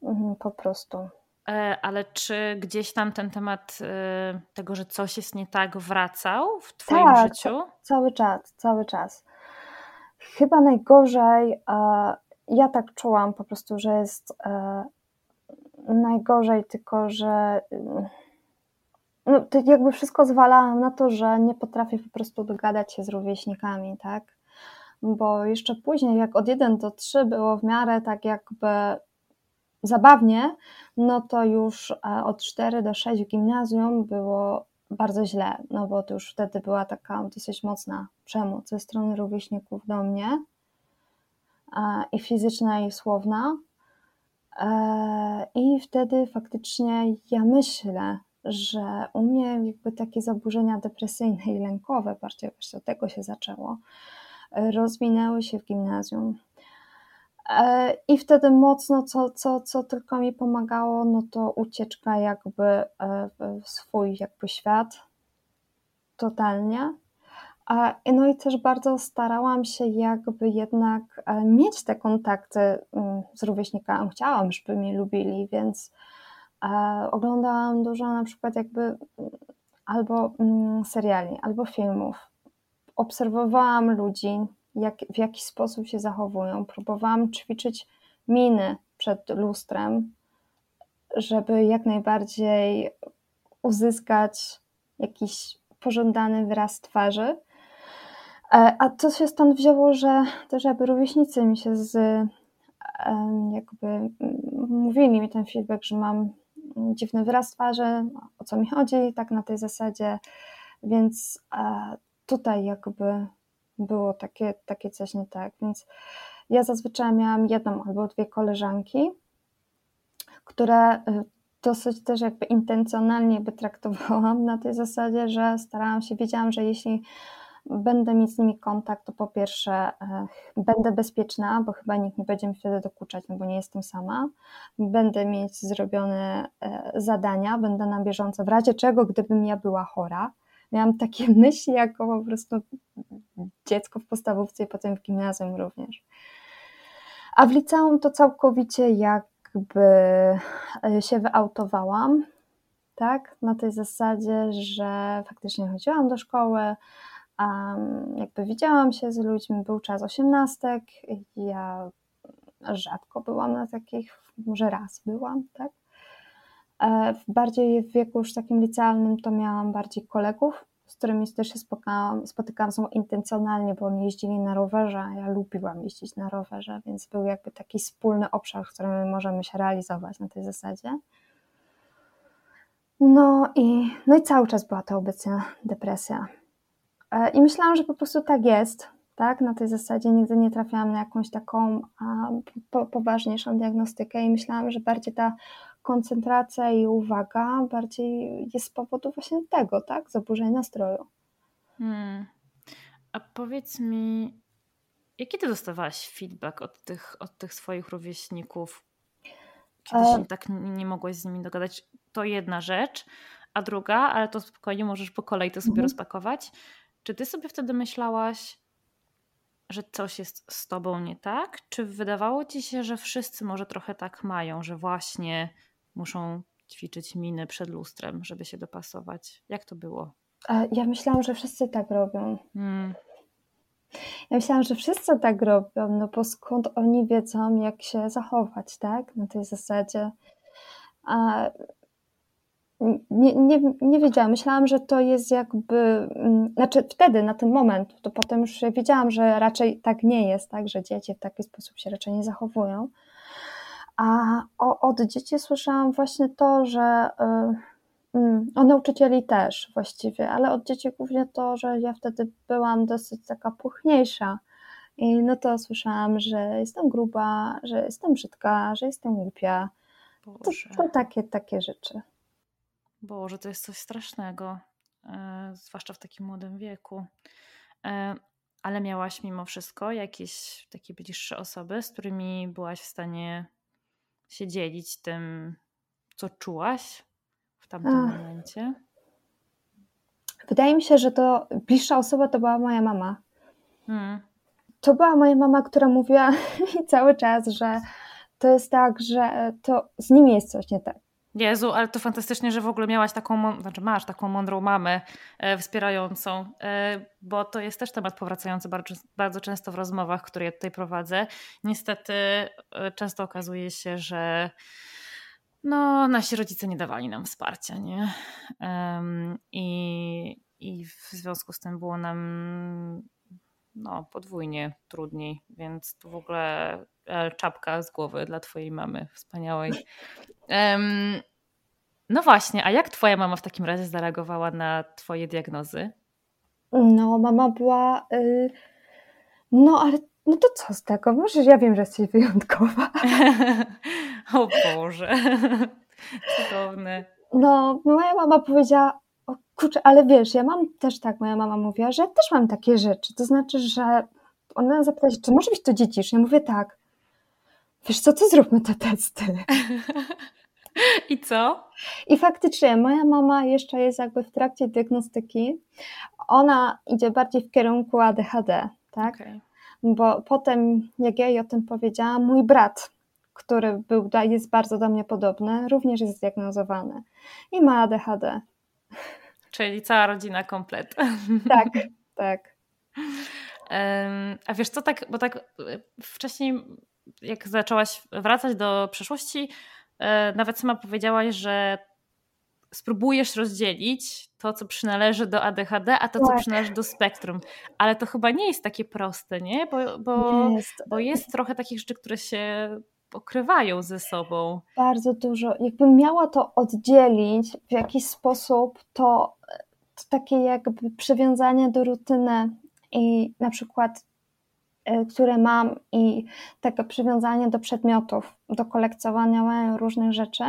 Mhm, po prostu. E, ale czy gdzieś tam ten temat e, tego, że coś jest nie tak, wracał w Twoim tak, życiu? Cały czas, cały czas. Chyba najgorzej, e, ja tak czułam po prostu, że jest najgorzej, tylko że no, to jakby wszystko zwalałam na to, że nie potrafię po prostu dogadać się z rówieśnikami, tak? Bo jeszcze później, jak od 1 do 3 było w miarę tak jakby zabawnie, no to już e, od 4 do 6 w gimnazjum było bardzo źle, no bo to już wtedy była taka dosyć mocna przemoc ze strony rówieśników do mnie. i fizyczna, i słowna. I wtedy faktycznie ja myślę, że u mnie jakby takie zaburzenia depresyjne i lękowe, bardziej właśnie od tego się zaczęło, rozwinęły się w gimnazjum. E, I wtedy mocno, co, co, co tylko mi pomagało, no to ucieczka jakby e, w swój jakby świat, totalnie. No i też bardzo starałam się jakby jednak e, mieć te kontakty mm, z rówieśnikami. Chciałam, żeby mnie lubili, więc oglądałam dużo na przykład jakby mm, albo mm, seriali, albo filmów. Obserwowałam ludzi, jak, w jaki sposób się zachowują. Próbowałam ćwiczyć miny przed lustrem, żeby jak najbardziej uzyskać jakiś pożądany wyraz twarzy. E, a to się stąd wzięło, że też jakby rówieśnicy mi się z jakby mówili mi ten feedback, że mam dziwny wyraz twarzy, o co mi chodzi, tak na tej zasadzie, więc e, tutaj jakby było takie, takie coś nie tak. Więc ja zazwyczaj miałam jedną albo dwie koleżanki, które y, dosyć też jakby intencjonalnie by traktowałam na tej zasadzie, że starałam się, wiedziałam, że jeśli będę mieć z nimi kontakt, to po pierwsze y, będę bezpieczna, bo chyba nikt nie będzie mi wtedy dokuczać, no bo nie jestem sama. Będę mieć zrobione y, zadania, będę na bieżąco, w razie czego, gdybym ja była chora, miałam takie myśli jako po prostu dziecko w podstawówce i potem w gimnazjum również. A w liceum to całkowicie jakby e, się wyautowałam, tak, na tej zasadzie, że faktycznie chodziłam do szkoły, um, jakby widziałam się z ludźmi, był czas osiemnastek, ja rzadko byłam na takich, może raz byłam, tak, E, bardziej w wieku już takim licealnym to miałam bardziej kolegów, z którymi też się spotykałam, spotykałam są intencjonalnie, bo oni jeździli na rowerze, a ja lubiłam jeździć na rowerze, więc był jakby taki wspólny obszar, w którym możemy się realizować na tej zasadzie. No i, no i cały czas była to obecna depresja. E, I myślałam, że po prostu tak jest, tak? Na tej zasadzie nigdy nie trafiałam na jakąś taką a, po, poważniejszą diagnostykę i myślałam, że bardziej ta koncentracja i uwaga bardziej jest z powodu właśnie tego, tak? Zaburzeń nastroju. Hmm. A powiedz mi, jaki ty dostawałaś feedback od tych, od tych swoich rówieśników? Kiedy e... się tak nie mogłaś z nimi dogadać? To jedna rzecz, a druga, ale to spokojnie możesz po kolei to sobie mhm. rozpakować. Czy ty sobie wtedy myślałaś, że coś jest z tobą nie tak? Czy wydawało ci się, że wszyscy może trochę tak mają, że właśnie muszą ćwiczyć miny przed lustrem, żeby się dopasować. Jak to było? Ja myślałam, że wszyscy tak robią. Hmm. Ja myślałam, że wszyscy tak robią, no bo skąd oni wiedzą, jak się zachować, tak? Na tej zasadzie. A nie, nie, nie wiedziałam. Myślałam, że to jest jakby, mm, znaczy wtedy, na ten moment, to potem już wiedziałam, że raczej tak nie jest, tak, że dzieci w taki sposób się raczej nie zachowują. A od dzieci słyszałam właśnie to, że y, mm, o nauczycieli też właściwie, ale od dzieci głównie to, że ja wtedy byłam dosyć taka puchniejsza. I no to słyszałam, że jestem gruba, że jestem brzydka, że jestem głupia. To, to, takie, takie rzeczy. Boże, to jest coś strasznego, e, zwłaszcza w takim młodym wieku. E, ale miałaś mimo wszystko jakieś takie bliższe osoby, z którymi byłaś w stanie się dzielić tym, co czułaś w tamtym Ach. momencie? Wydaje mi się, że to bliższa osoba to była moja mama. Hmm. To była moja mama, która mówiła cały czas, że to jest tak, że to z nimi jest coś nie tak. Jezu, ale to fantastycznie, że w ogóle miałaś taką, znaczy masz taką mądrą mamę e, wspierającą, e, bo to jest też temat powracający bardzo, bardzo często w rozmowach, które ja tutaj prowadzę. Niestety e, często okazuje się, że no, nasi rodzice nie dawali nam wsparcia, nie? I, I w związku z tym było nam no, podwójnie trudniej, więc tu w ogóle e, czapka z głowy dla twojej mamy wspaniałej. Um, no właśnie, a jak twoja mama w takim razie zareagowała na twoje diagnozy? No, mama była. Yy, no, ale no to co z tego? Może ja wiem, że jesteś wyjątkowa. o Boże. Cudowne. No, moja mama powiedziała, kurczę, ale wiesz, ja mam też tak, moja mama mówiła, że ja też mam takie rzeczy. To znaczy, że ona zapytała się, czy może być to dziedzisz? Ja mówię tak. Wiesz co, to zróbmy te testy. I co? I faktycznie moja mama jeszcze jest jakby w trakcie diagnostyki. Ona idzie bardziej w kierunku ADHD, tak? Okay. Bo potem, jak ja jej o tym powiedziałam, mój brat, który był, jest bardzo do mnie podobny, również jest zdiagnozowany i ma ADHD. Czyli cała rodzina komplet. Tak, tak. A wiesz co, tak, bo tak e, wcześniej, jak zaczęłaś wracać do przeszłości, e, nawet sama powiedziałaś, że spróbujesz rozdzielić to, co przynależy do ADHD, a to, co tak. przynależy do spektrum. Ale to chyba nie jest takie proste, nie? Bo, bo, jest. bo jest trochę takich rzeczy, które się pokrywają ze sobą. Bardzo dużo. Jakbym miała to oddzielić w jakiś sposób, to, to takie jakby przywiązanie do rutyny i na przykład e, które mam i takie przywiązanie do przedmiotów, do kolekcjonowania różnych rzeczy,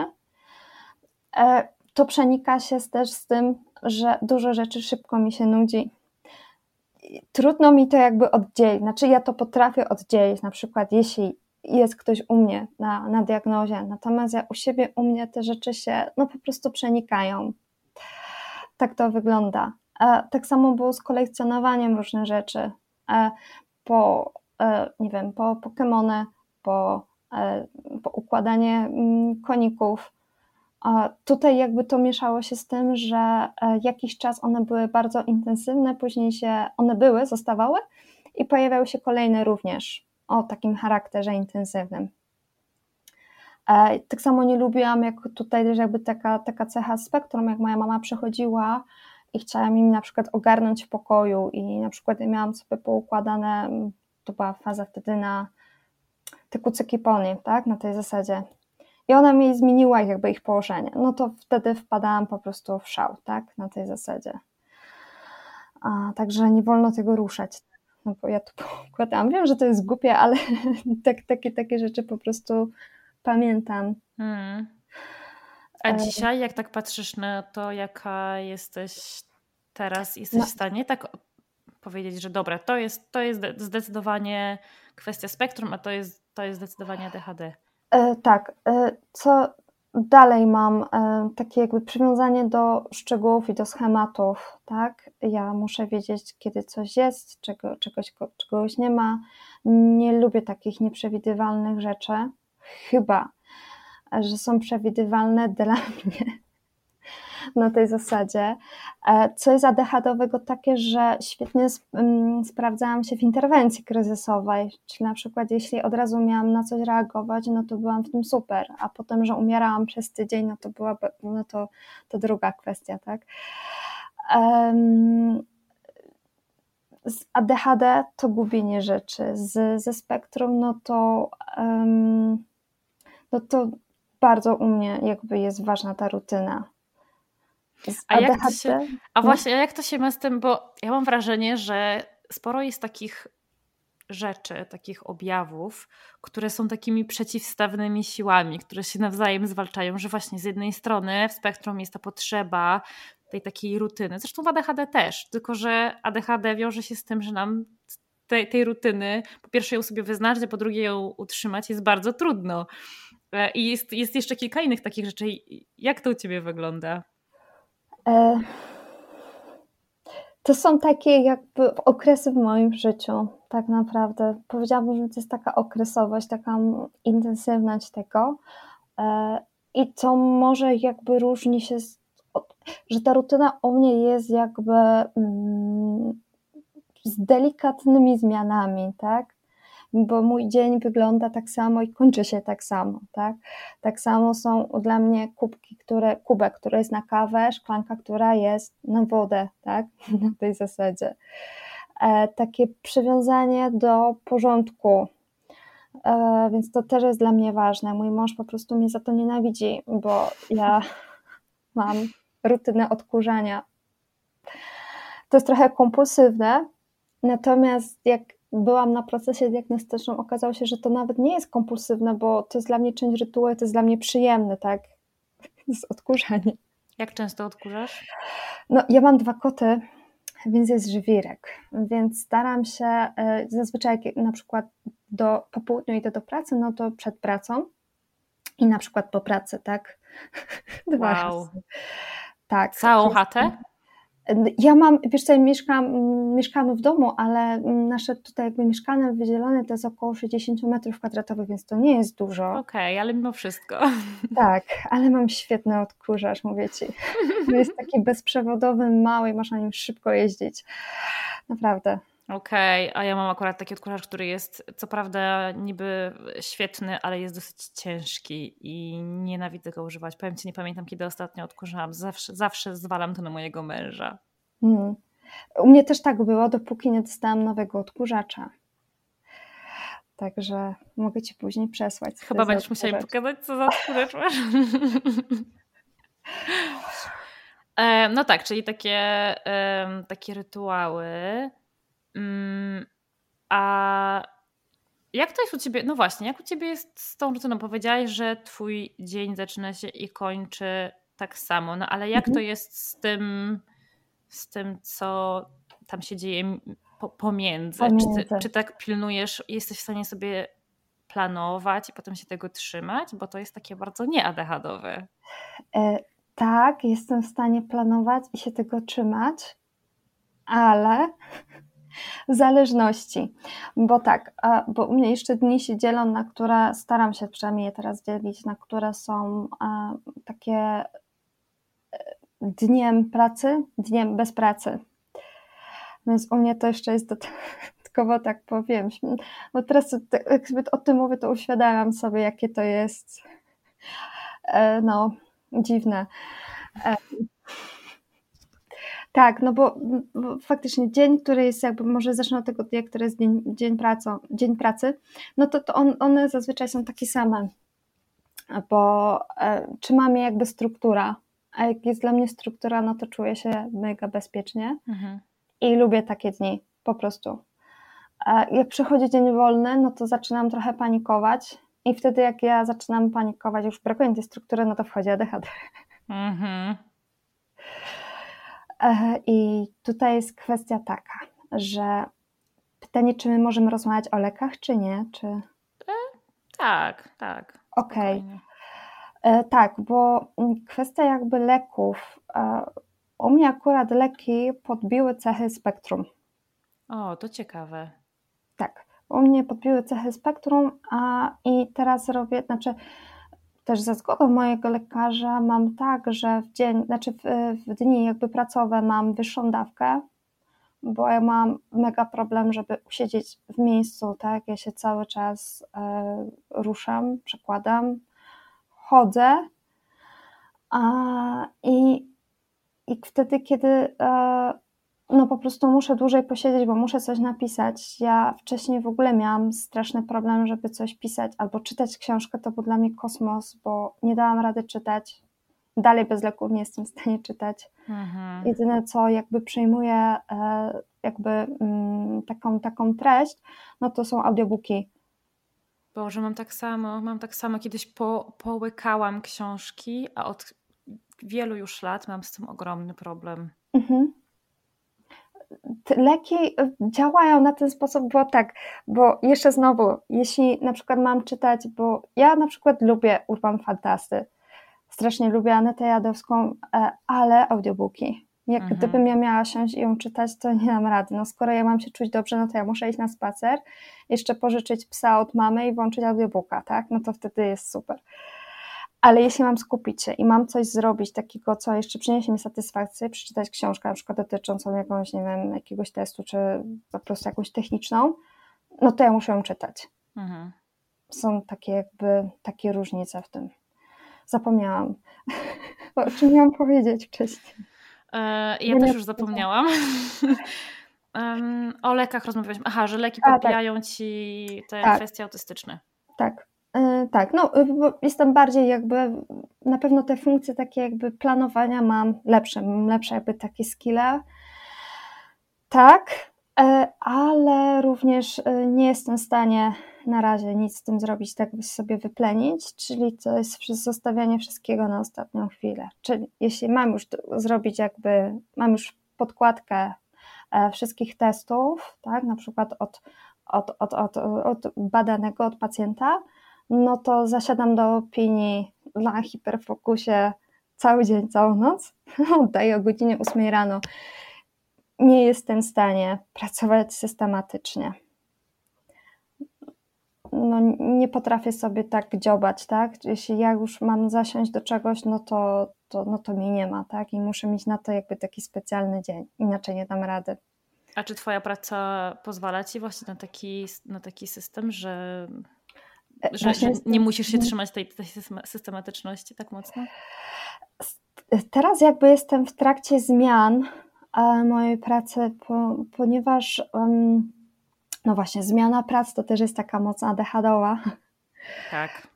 e, to przenika się też z tym, że dużo rzeczy szybko mi się nudzi. Trudno mi to jakby oddzielić, znaczy ja to potrafię oddzielić, na przykład jeśli jest ktoś u mnie na, na diagnozie, natomiast ja u siebie, u mnie te rzeczy się no po prostu przenikają. Tak to wygląda. Tak samo było z kolekcjonowaniem różnych rzeczy. Po, e, nie wiem, po Pokémony, po, e, po układanie mm, koników. Tutaj jakby to mieszało się z tym, że e, jakiś czas one były bardzo intensywne, później się one były, zostawały i pojawiały się kolejne również o takim charakterze intensywnym. Tak samo nie lubiłam, jak tutaj też jakby taka, taka cecha spektrum, jak moja mama przechodziła i chciałam im na przykład ogarnąć w pokoju i na przykład miałam sobie poukładane, to była faza wtedy na te kucyki pony, tak, na tej zasadzie. I ona mi zmieniła jakby ich położenie. No to wtedy wpadałam po prostu w szał, tak, na tej zasadzie. A, także nie wolno tego ruszać. No bo ja tu poukładałam. Wiem, że to jest głupie, ale tak, takie, takie rzeczy po prostu pamiętam. Hmm. A e, dzisiaj, jak tak patrzysz na to, jaka jesteś teraz, jesteś no. w stanie tak powiedzieć, że dobra, to jest, to jest zdecydowanie kwestia spektrum, a to jest, to jest zdecydowanie ADHD. E, tak. E, co dalej mam? E, takie jakby przywiązanie do szczegółów i do schematów, tak? Ja muszę wiedzieć, kiedy coś jest, czego, czegoś, czegoś nie ma. Nie lubię takich nieprzewidywalnych rzeczy. Chyba, że są przewidywalne dla mnie na tej zasadzie. E, co jest ADHD-owego takie, że świetnie mm, sprawdzałam się w interwencji kryzysowej, czyli na przykład jeśli od razu miałam na coś reagować, no to byłam w tym super, a potem, że umierałam przez tydzień, no to była no to, to druga kwestia, tak. Um, z ADHD to gubienie rzeczy, z, ze spektrum no to, um, no to bardzo u mnie jakby jest ważna ta rutyna. A, jak to się, a no. właśnie, a jak to się ma z tym, bo ja mam wrażenie, że sporo jest takich rzeczy, takich objawów, które są takimi przeciwstawnymi siłami, które się nawzajem zwalczają, że właśnie z jednej strony w spektrum jest ta potrzeba tej takiej rutyny. Zresztą w ADHD też, tylko że ADHD wiąże się z tym, że nam tej, tej rutyny, po pierwsze ją sobie wyznaczyć, a po drugie ją utrzymać jest bardzo trudno. E, I jest, jest jeszcze kilka innych takich rzeczy. Jak to u Ciebie wygląda? E, to są takie jakby okresy w moim życiu, tak naprawdę. Powiedziałabym, że to jest taka okresowość, taka intensywność tego. E, I to może jakby różni się, z, że ta rutyna u mnie jest jakby mm, z delikatnymi zmianami, tak? Bo mój dzień wygląda tak samo i kończy się tak samo, tak? Tak samo są dla mnie kubki, które, kubek, który jest na kawę, szklanka, która jest na wodę, tak? Na tej zasadzie. E, takie przywiązanie do porządku, e, więc to też jest dla mnie ważne. Mój mąż po prostu mnie za to nienawidzi, bo ja mam rutynę odkurzania. To jest trochę kompulsywne, natomiast jak byłam na procesie diagnostycznym, okazało się, że to nawet nie jest kompulsywne, bo to jest dla mnie część rytuału, to jest dla mnie przyjemne, tak? To jest odkurzanie. Jak często odkurzasz? No, ja mam dwa koty, więc jest żwirek, więc staram się, e, zazwyczaj jak na przykład do, po południu idę do pracy, no to przed pracą i na przykład po pracy, tak? Dwa wow. razy. Tak. Całą chatę? Ja mam, wiesz co, mieszkam, mieszkamy w domu, ale nasze tutaj jakby mieszkanie wydzielone to jest około 60 metrów kwadratowych, więc to nie jest dużo. Okej, okay, ale mimo wszystko. Tak, ale mam świetny odkurzacz, mówię Ci. Jest taki bezprzewodowy, mały i można nim szybko jeździć. Naprawdę. Okej, okay, a ja mam akurat taki odkurzacz, który jest co prawda niby świetny, ale jest dosyć ciężki i nienawidzę go używać. Powiem Ci, nie pamiętam kiedy ostatnio odkurzałam. Zawsze, zawsze zwalam to na mojego męża. Hmm. U mnie też tak było, dopóki nie dostałam nowego odkurzacza. Także mogę Ci później przesłać. Chyba będziesz musiała mi pokazać, co za odkurzacz masz. E, no tak, czyli takie, takie rytuały a jak to jest u ciebie? No właśnie, jak u ciebie jest z tą rutyną? Powiedziałaś, że twój dzień zaczyna się i kończy tak samo, no ale jak mhm. to jest z tym, z tym, co tam się dzieje pomiędzy? pomiędzy. Czy, ty, czy tak pilnujesz, jesteś w stanie sobie planować i potem się tego trzymać? Bo to jest takie bardzo nieadechadowe. E, tak, jestem w stanie planować i się tego trzymać, ale zależności. Bo tak, bo u mnie jeszcze dni się dzielą, na które staram się przynajmniej je teraz dzielić, na które są takie e, dniem pracy, dniem bez pracy. Więc u mnie to jeszcze jest dodatkowo, tak powiem, bo teraz jak zbyt o tym mówię, to uświadamiam sobie, jakie to jest e, no, dziwne. E, tak, no bo, bo, faktycznie dzień, który jest jakby, może zacznę od tego dnia, który jest dzień, dzień, pracą, dzień pracy, no to, to on, one zazwyczaj są takie same, bo e, trzyma mnie jakby struktura, a jak jest dla mnie struktura, no to czuję się mega bezpiecznie mhm. i lubię takie dni, po prostu. A jak przychodzi dzień wolny, no to zaczynam trochę panikować i wtedy jak ja zaczynam panikować, już brakuje tej struktury, no to wchodzi ADHD. Mhm. E, I tutaj jest kwestia taka, że pytanie, czy my możemy rozmawiać o lekach, czy nie? Czy... E, tak, tak. Okej. Okay. E, tak, bo kwestia jakby leków. U mnie akurat leki podbiły cechy spektrum. O, to ciekawe. Tak, u mnie podbiły cechy spektrum, a i teraz robię, znaczy też za zgodą mojego lekarza mam tak, że w dzień, znaczy w, w dni jakby pracowe mam wyższą dawkę, bo ja mam mega problem, żeby usiedzieć w miejscu, tak? Ja się cały czas e, ruszam, przekładam, chodzę a, i, i wtedy, kiedy e, no po prostu muszę dłużej posiedzieć, bo muszę coś napisać. Ja wcześniej w ogóle miałam straszny problem, żeby coś pisać albo czytać książkę, to był dla mnie kosmos, bo nie dałam rady czytać. Dalej bez leków nie jestem w stanie czytać. Mhm. Jedyne co jakby przyjmuję e, jakby mm, taką, taką treść, no to są audiobooki. Boże, mam tak samo, mam tak samo. Kiedyś po, połykałam książki, a od wielu już lat mam z tym ogromny problem. Mhm leki y, działają na ten sposób, bo tak, bo jeszcze znowu, jeśli na przykład mam czytać, bo ja na przykład lubię Urban Fantasty, strasznie lubię Anetę Jadowską, e, ale audiobooki. Jak mhm. gdybym ja miała siąść i ją czytać, to nie dam rady. No skoro ja mam się czuć dobrze, no to ja muszę iść na spacer, jeszcze pożyczyć psa od mamy i włączyć audiobooka, tak? No to wtedy jest super. Ale jeśli mam skupić się i mam coś zrobić takiego, co jeszcze przyniesie mi satysfakcję, przeczytać książkę na przykład dotyczącą jakąś, nie wiem, jakiegoś testu, czy po prostu jakąś techniczną, no to ja muszę ją czytać. Mhm. Są takie jakby takie różnice w tym. Zapomniałam. o czym miałam powiedzieć wcześniej? E, ja też już zapomniałam. um, o lekach rozmawialiśmy. Aha, że leki tak. podbijają tak. ci te tak. kwestie autystyczne. Tak. E, tak, no jestem bardziej jakby, na pewno te funkcje takie jakby planowania mam lepsze, mam lepsze jakby takie skille. Tak, E, ale również e, nie jestem w stanie na razie nic z tym zrobić, tak by sobie wyplenić, czyli to jest zostawianie wszystkiego na ostatnią chwilę. Czyli jeśli mam już zrobić jakby, mam już podkładkę wszystkich testów, tak, na przykład od, od, od, od, od badanego, od pacjenta, no to zasiadam do opinii na hiperfokusie cały dzień, całą noc, oddaję o godzinie 8 rano nie jestem w stanie pracować systematycznie. No, nie potrafię sobie tak dziobać, tak? Jeśli ja już mam zasiąść do czegoś, no to, to, no to mnie nie ma, tak? I muszę mieć na to jakby taki specjalny dzień, inaczej nie dam rady. A czy Twoja praca pozwala Ci właśnie na taki, na taki system, że, e, że, że nie musisz się trzymać tej, tej systematyczności tak mocno? Teraz jakby jestem w trakcie zmian mojej pracy, po, ponieważ no właśnie, zmiana prac to też jest taka mocna dechadowa. Tak.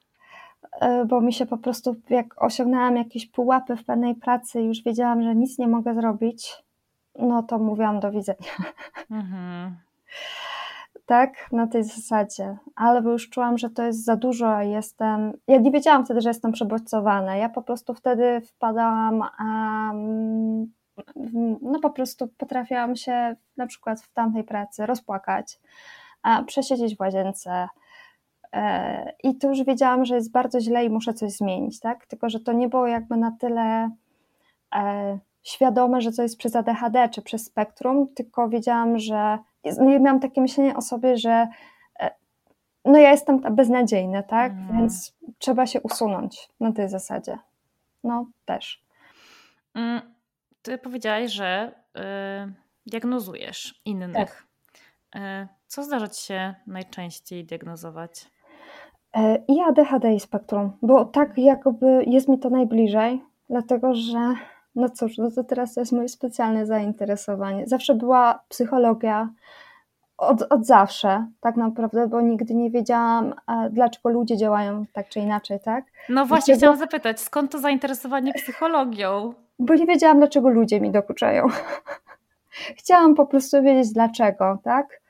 E, bo mi się po prostu, jak osiągnęłam jakieś pułapy w pewnej pracy i już wiedziałam, że nic nie mogę zrobić, no to mówiłam do widzenia. Mhm. Tak, na tej zasadzie. Ale już czułam, że to jest za dużo, jestem. Ja nie wiedziałam wtedy, że jestem przebodźcowana. Ja po prostu wtedy wpadałam um, no po prostu potrafiłam się na przykład w tamtej pracy rozpłakać, a przesiedzieć w łazience. E, I to już wiedziałam, że jest bardzo źle i muszę coś zmienić, tak? Tylko, że to nie było jakby na tyle e, świadome, że to jest przez ADHD czy przez spektrum, tylko wiedziałam, że no miałam takie myślenie o sobie, że e, no ja jestem beznadziejna, tak? Mm. Więc trzeba się usunąć na tej zasadzie. No też. Mm. Ty powiedziałaś, że y, diagnozujesz innych. Tak. Y, co zdarza ci się najczęściej diagnozować? E, I ADHD i spektrum, bo tak jakby jest mi to najbliżej, dlatego że no cóż, no to teraz to jest moje specjalne zainteresowanie. Zawsze była psychologia, od, od zawsze, tak naprawdę, bo nigdy nie wiedziałam, dlaczego ludzie działają tak czy inaczej, tak? No właśnie, chciałam zapytać, skąd to zainteresowanie psychologią? bo nie wiedziałam, dlaczego ludzie mi dokuczają. Chciałam po prostu wiedzieć dlaczego, tak?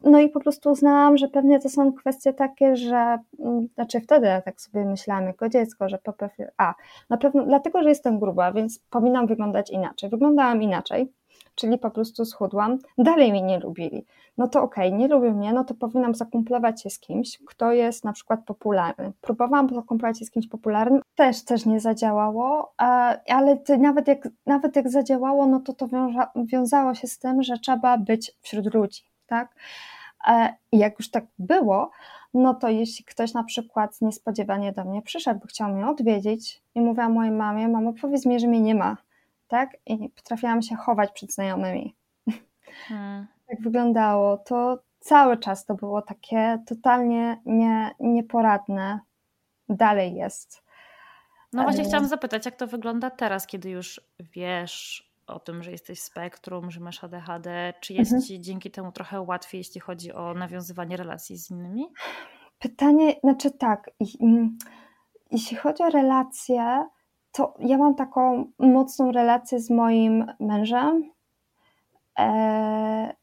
No i po prostu uznałam, że pewnie to są kwestie takie, że, mm, znaczy wtedy tak sobie myślałam jako dziecko, że po prostu, a, na pewno dlatego, że jestem gruba, więc powinnam wyglądać inaczej. Wyglądałam inaczej, czyli po prostu schudłam, dalej mnie nie lubili. No to okej, okay, nie lubią mnie, no to powinnam zakumplować się z kimś, kto jest na przykład popularny. Próbowałam zakumplować się z kimś popularnym, też też nie zadziałało, ale nawet jak, nawet jak zadziałało, no to to wiąza, wiązało się z tym, że trzeba być wśród ludzi, tak? E, I jak już tak było, no to jeśli ktoś na przykład niespodziewanie do mnie przyszedł, bo chciał mnie odwiedzić i mówiła mojej mamie, mamo powiedz mi, że mnie nie ma, tak? I potrafiłam się chować przed znajomymi. Hmm. Tak wyglądało. To cały czas to było takie totalnie nie, nieporadne. Dalej jest. No właśnie chciałam zapytać, jak to wygląda teraz, kiedy już wiesz o tym, że jesteś spektrum, że masz ADHD. Czy jest mhm. ci dzięki temu trochę łatwiej, jeśli chodzi o nawiązywanie relacji z innymi? Pytanie, znaczy tak, mm, jeśli chodzi o relacje, to ja mam taką mocną relację z moim mężem. E,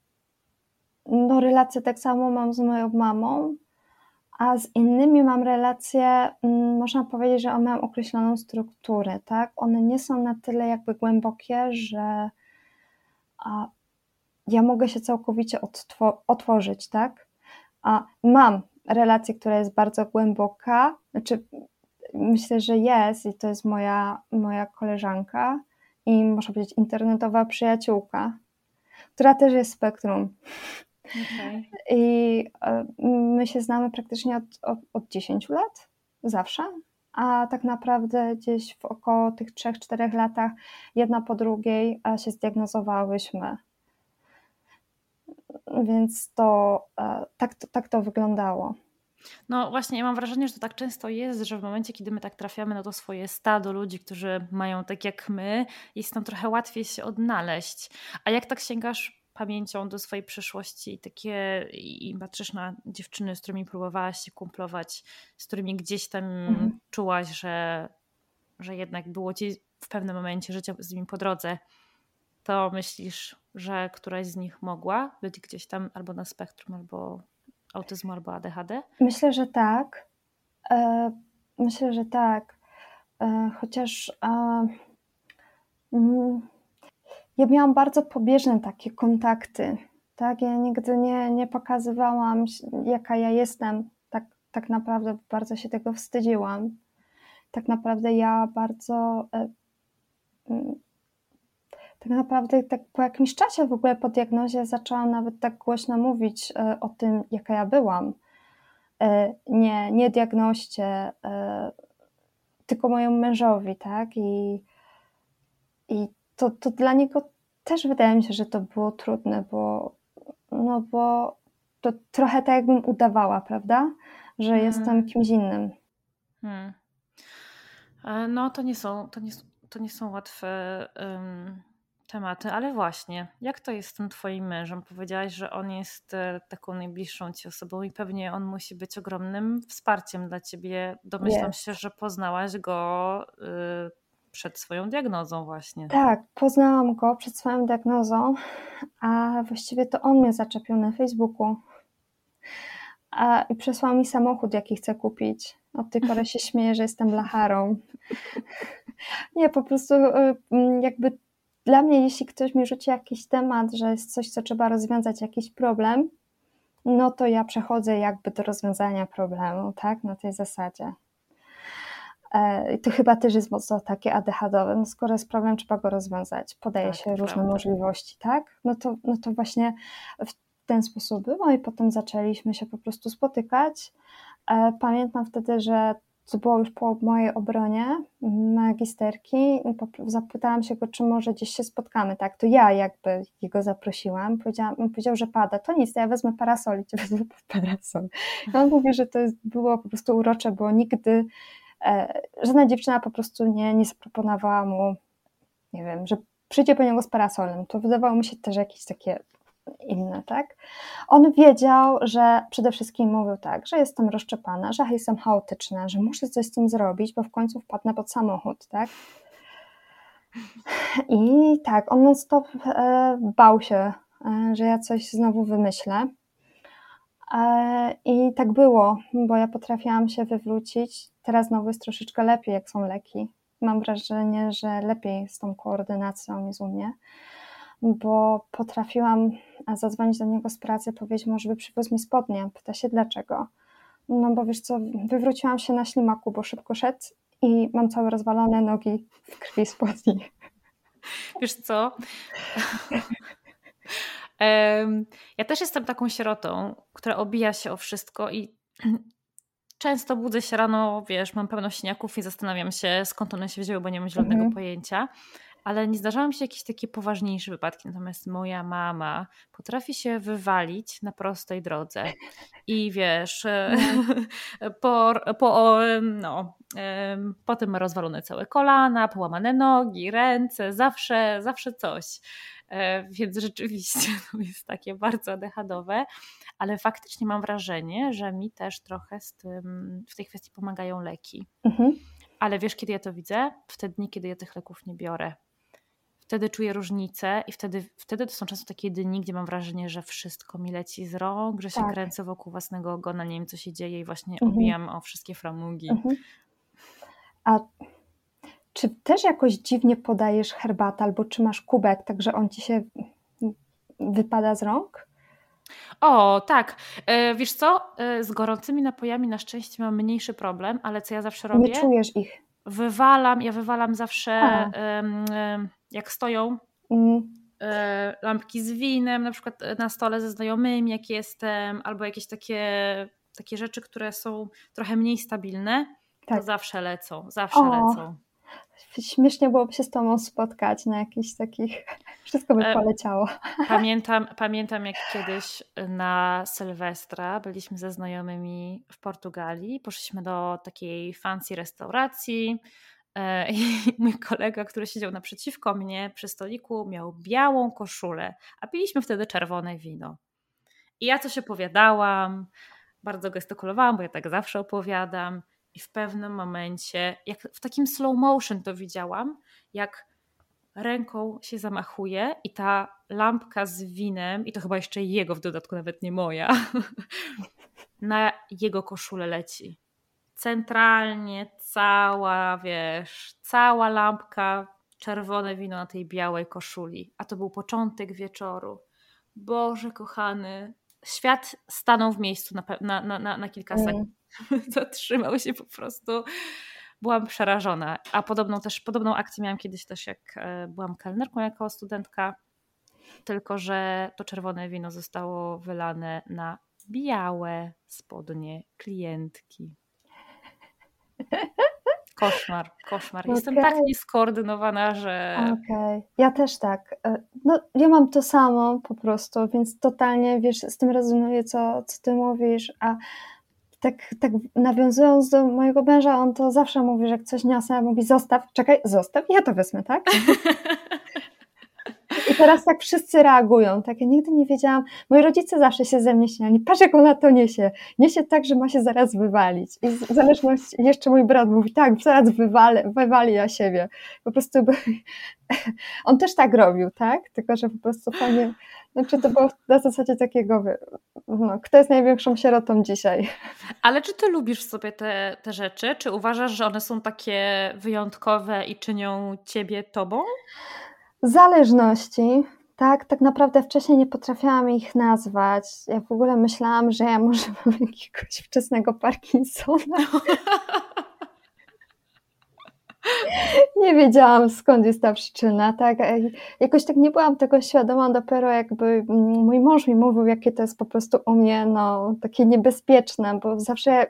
no, relację tak samo mam z moją mamą, a z innymi mam relacje, mm, można powiedzieć, że one mają określoną strukturę, tak? One nie są na tyle jakby głębokie, że ja mogę się całkowicie otworzyć, tak? A mam relację, która jest bardzo głęboka, znaczy myślę, że jest i to jest moja, moja koleżanka i można powiedzieć internetowa przyjaciółka, która też jest spektrum. Okay. I e, my się znamy praktycznie od, od, od 10 lat, zawsze, a tak naprawdę gdzieś w około tych 3-4 latach jedna po drugiej e, się zdiagnozowałyśmy. Więc to e, tak, to, tak to wyglądało. No właśnie, ja mam wrażenie, że to tak często jest, że w momencie, kiedy my tak trafiamy na to swoje stado ludzi, którzy mają tak jak my, jest nam trochę łatwiej się odnaleźć. A jak tak sięgasz pamięcią do swojej przeszłości i takie i patrzysz na dziewczyny, z którymi próbowałaś się kumplować, z którymi gdzieś tam mhm. czułaś, że, że jednak było ci w pewnym momencie życia z nimi po drodze. to myślisz, że któraś z nich mogła być gdzieś tam albo na spektrum, albo autyzmu, albo ADHD? Myślę, że tak. E, myślę, że tak. E, chociaż mm, ja miałam bardzo pobieżne takie kontakty. Tak? Ja nigdy nie, nie pokazywałam, jaka ja jestem. Tak, tak naprawdę bardzo się tego wstydziłam. Tak naprawdę ja bardzo e, mm, tak naprawdę tak po jakimś czasie w ogóle po diagnozie zaczęłam nawet tak głośno mówić e, o tym, jaka ja byłam. E, nie, nie diagnoście, tylko mojemu mężowi, tak? I, i to, to dla niego też wydaje mi się, że to było trudne, bo, no bo to trochę tak jakbym udawała, prawda? Że hmm. jestem kimś innym. Hmm. No, to nie są, to nie, to nie są łatwe um, tematy, ale właśnie, jak to jest z tym twoim mężem? Powiedziałaś, że on jest e, taką najbliższą ci osobą i pewnie on musi być ogromnym wsparciem dla ciebie. Domyślam się, że poznałaś go y, przed swoją diagnozą właśnie. Tak, poznałam go przed swoją diagnozą, a właściwie to on mnie zaczepił na Facebooku. A, I przesłał mi samochód, jaki chcę kupić. Od tej pory się śmieję, że jestem lacharą. Nie, po prostu y, jakby dla mnie, jeśli ktoś mi rzuci jakiś temat, że jest coś, co trzeba rozwiązać, jakiś problem, no to ja przechodzę jakby do rozwiązania problemu, tak, na tej zasadzie. E, to chyba też jest mocno takie ADHD-owe. No skoro jest problem, trzeba go rozwiązać. Podaje tak, się różne prawda. możliwości, tak? No to, no to właśnie w ten sposób było i potem zaczęliśmy się po prostu spotykać. E, pamiętam wtedy, że to było już po mojej obronie magisterki, zapytałam się go, czy może gdzieś się spotkamy, tak, to ja jakby jego zaprosiłam, powiedziałam, on powiedział, że pada, to nic, to ja wezmę parasol i cię wezmę parasol. I on mówi, że to było po prostu urocze, bo nigdy żadna dziewczyna po prostu nie, nie zaproponowała mu, nie wiem, że przyjdzie po niego z parasolem, to wydawało mi się też jakieś takie inne, tak? On wiedział, że przede wszystkim mówił tak, że jestem rozczepana, że jestem chaotyczna, że muszę coś z tym zrobić, bo w końcu wpadnę pod samochód, tak? I tak, on non-stop e, bał się, e, że ja coś znowu wymyślę. E, I tak było, bo ja potrafiłam się wywrócić. Teraz znowu jest troszeczkę lepiej, jak są leki. Mam wrażenie, że lepiej z tą koordynacją jest u mnie bo potrafiłam zadzwonić do niego z pracy, powiedzieć mu, żeby przywiózł mi spodnie. Pyta się dlaczego. No bo wiesz co, wywróciłam się na ślimaku, bo szybko szedł i mam całe rozwalone nogi w krwi spodni. Wiesz co? ja też jestem taką sierotą, która obija się o wszystko i często budzę się rano, wiesz, mam pełno śniaków i zastanawiam się, skąd one się wzięły, bo nie mam zielonego mhm. pojęcia ale nie zdarzały mi się jakieś takie poważniejsze wypadki. Natomiast moja mama potrafi się wywalić na prostej drodze. I wiesz, no. po, po, no, potem ma rozwalone całe kolana, połamane nogi, ręce, zawsze, zawsze coś. E, więc rzeczywiście to jest takie bardzo dechadowe, ale faktycznie mam wrażenie, że mi też trochę z tym, w tej kwestii pomagają leki. Mhm. Ale wiesz, kiedy ja to widzę? W te dni, kiedy ja tych leków nie biorę wtedy czuję różnicę i wtedy, wtedy to są często takie dni, gdzie mam wrażenie, że wszystko mi leci z rąk, że się tak. kręcę wokół własnego ogona, nie wiem co się dzieje i właśnie mhm. obijam o wszystkie framugi. Mhm. A czy też jakoś dziwnie podajesz herbatę albo czy masz kubek, tak że on ci się wypada z rąk? O, tak. E, wiesz co? E, z gorącymi napojami na szczęście mam mniejszy problem, ale co ja zawsze robię? Nie czujesz ich. Wywalam, ja wywalam zawsze jak stoją mm. e, lampki z winem, na przykład e, na stole ze znajomymi, jak jestem, albo jakieś takie, takie rzeczy, które są trochę mniej stabilne, tak. to zawsze lecą, zawsze o. lecą. Śmiesznie byłoby się z Tobą spotkać na jakichś takich, wszystko by e, poleciało. Pamiętam, pamiętam jak kiedyś na Sylwestra byliśmy ze znajomymi w Portugalii, poszliśmy do takiej fancy restauracji, E, I mój kolega, który siedział naprzeciwko mnie przy stoliku, miał białą koszulę, a piliśmy wtedy czerwone wino. I ja coś opowiadałam, bardzo gestykulowałam, bo ja tak zawsze opowiadam. I w pewnym momencie, jak w takim slow motion to widziałam, jak ręką się zamachuje i ta lampka z winem, i to chyba jeszcze jego w dodatku, nawet nie moja, na jego koszulę leci. Centralnie cała, wiesz, cała lampka, czerwone wino na tej białej koszuli. A to był początek wieczoru. Boże kochany, świat stanął w miejscu na, na, na, na kilka mm. sekund. Zatrzymał się po prostu. Byłam przerażona. A podobną też, podobną akcję miałam kiedyś też, jak e, byłam kelnerką jako studentka. Tylko, że to czerwone wino zostało wylane na białe spodnie klientki. Koszmar, koszmar. Jestem okay. tak nieskoordynowana, że. Okej, okay. ja też tak. E, no, ja mam to samo po prostu, więc totalnie wiesz, z tym rezonuję, co, co ty mówisz, a tak, tak nawiązując do mojego męża, on to zawsze mówi, że jak coś niosę, mówi zostaw, czekaj, zostaw, ja to wezmę, tak? I teraz tak wszyscy reagują. Tak, ja nigdy nie wiedziałam. Moi rodzice zawsze się ze mnie śmiali. Patrz, jak ona to niesie. Niesie tak, że ma się zaraz wywalić. I w zależności, jeszcze mój brat mówi, tak, zaraz wywalę, wywali ja siebie. Po prostu on też tak robił, tak? Tylko, że po prostu fajnie, znaczy to było na zasadzie takiego, no, kto jest największą sierotą dzisiaj. Ale czy ty lubisz sobie te, te rzeczy? Czy uważasz, że one są takie wyjątkowe i czynią ciebie tobą? Zależności, tak, tak naprawdę wcześniej nie potrafiłam ich nazwać. Ja w ogóle myślałam, że ja może mam jakiegoś wczesnego Parkinsona. nie wiedziałam skąd jest ta przyczyna, tak? Jakoś tak nie byłam tego świadoma, dopiero jakby mm, mój mąż mi mówił, jakie to jest po prostu u mnie, no, takie niebezpieczne, bo zawsze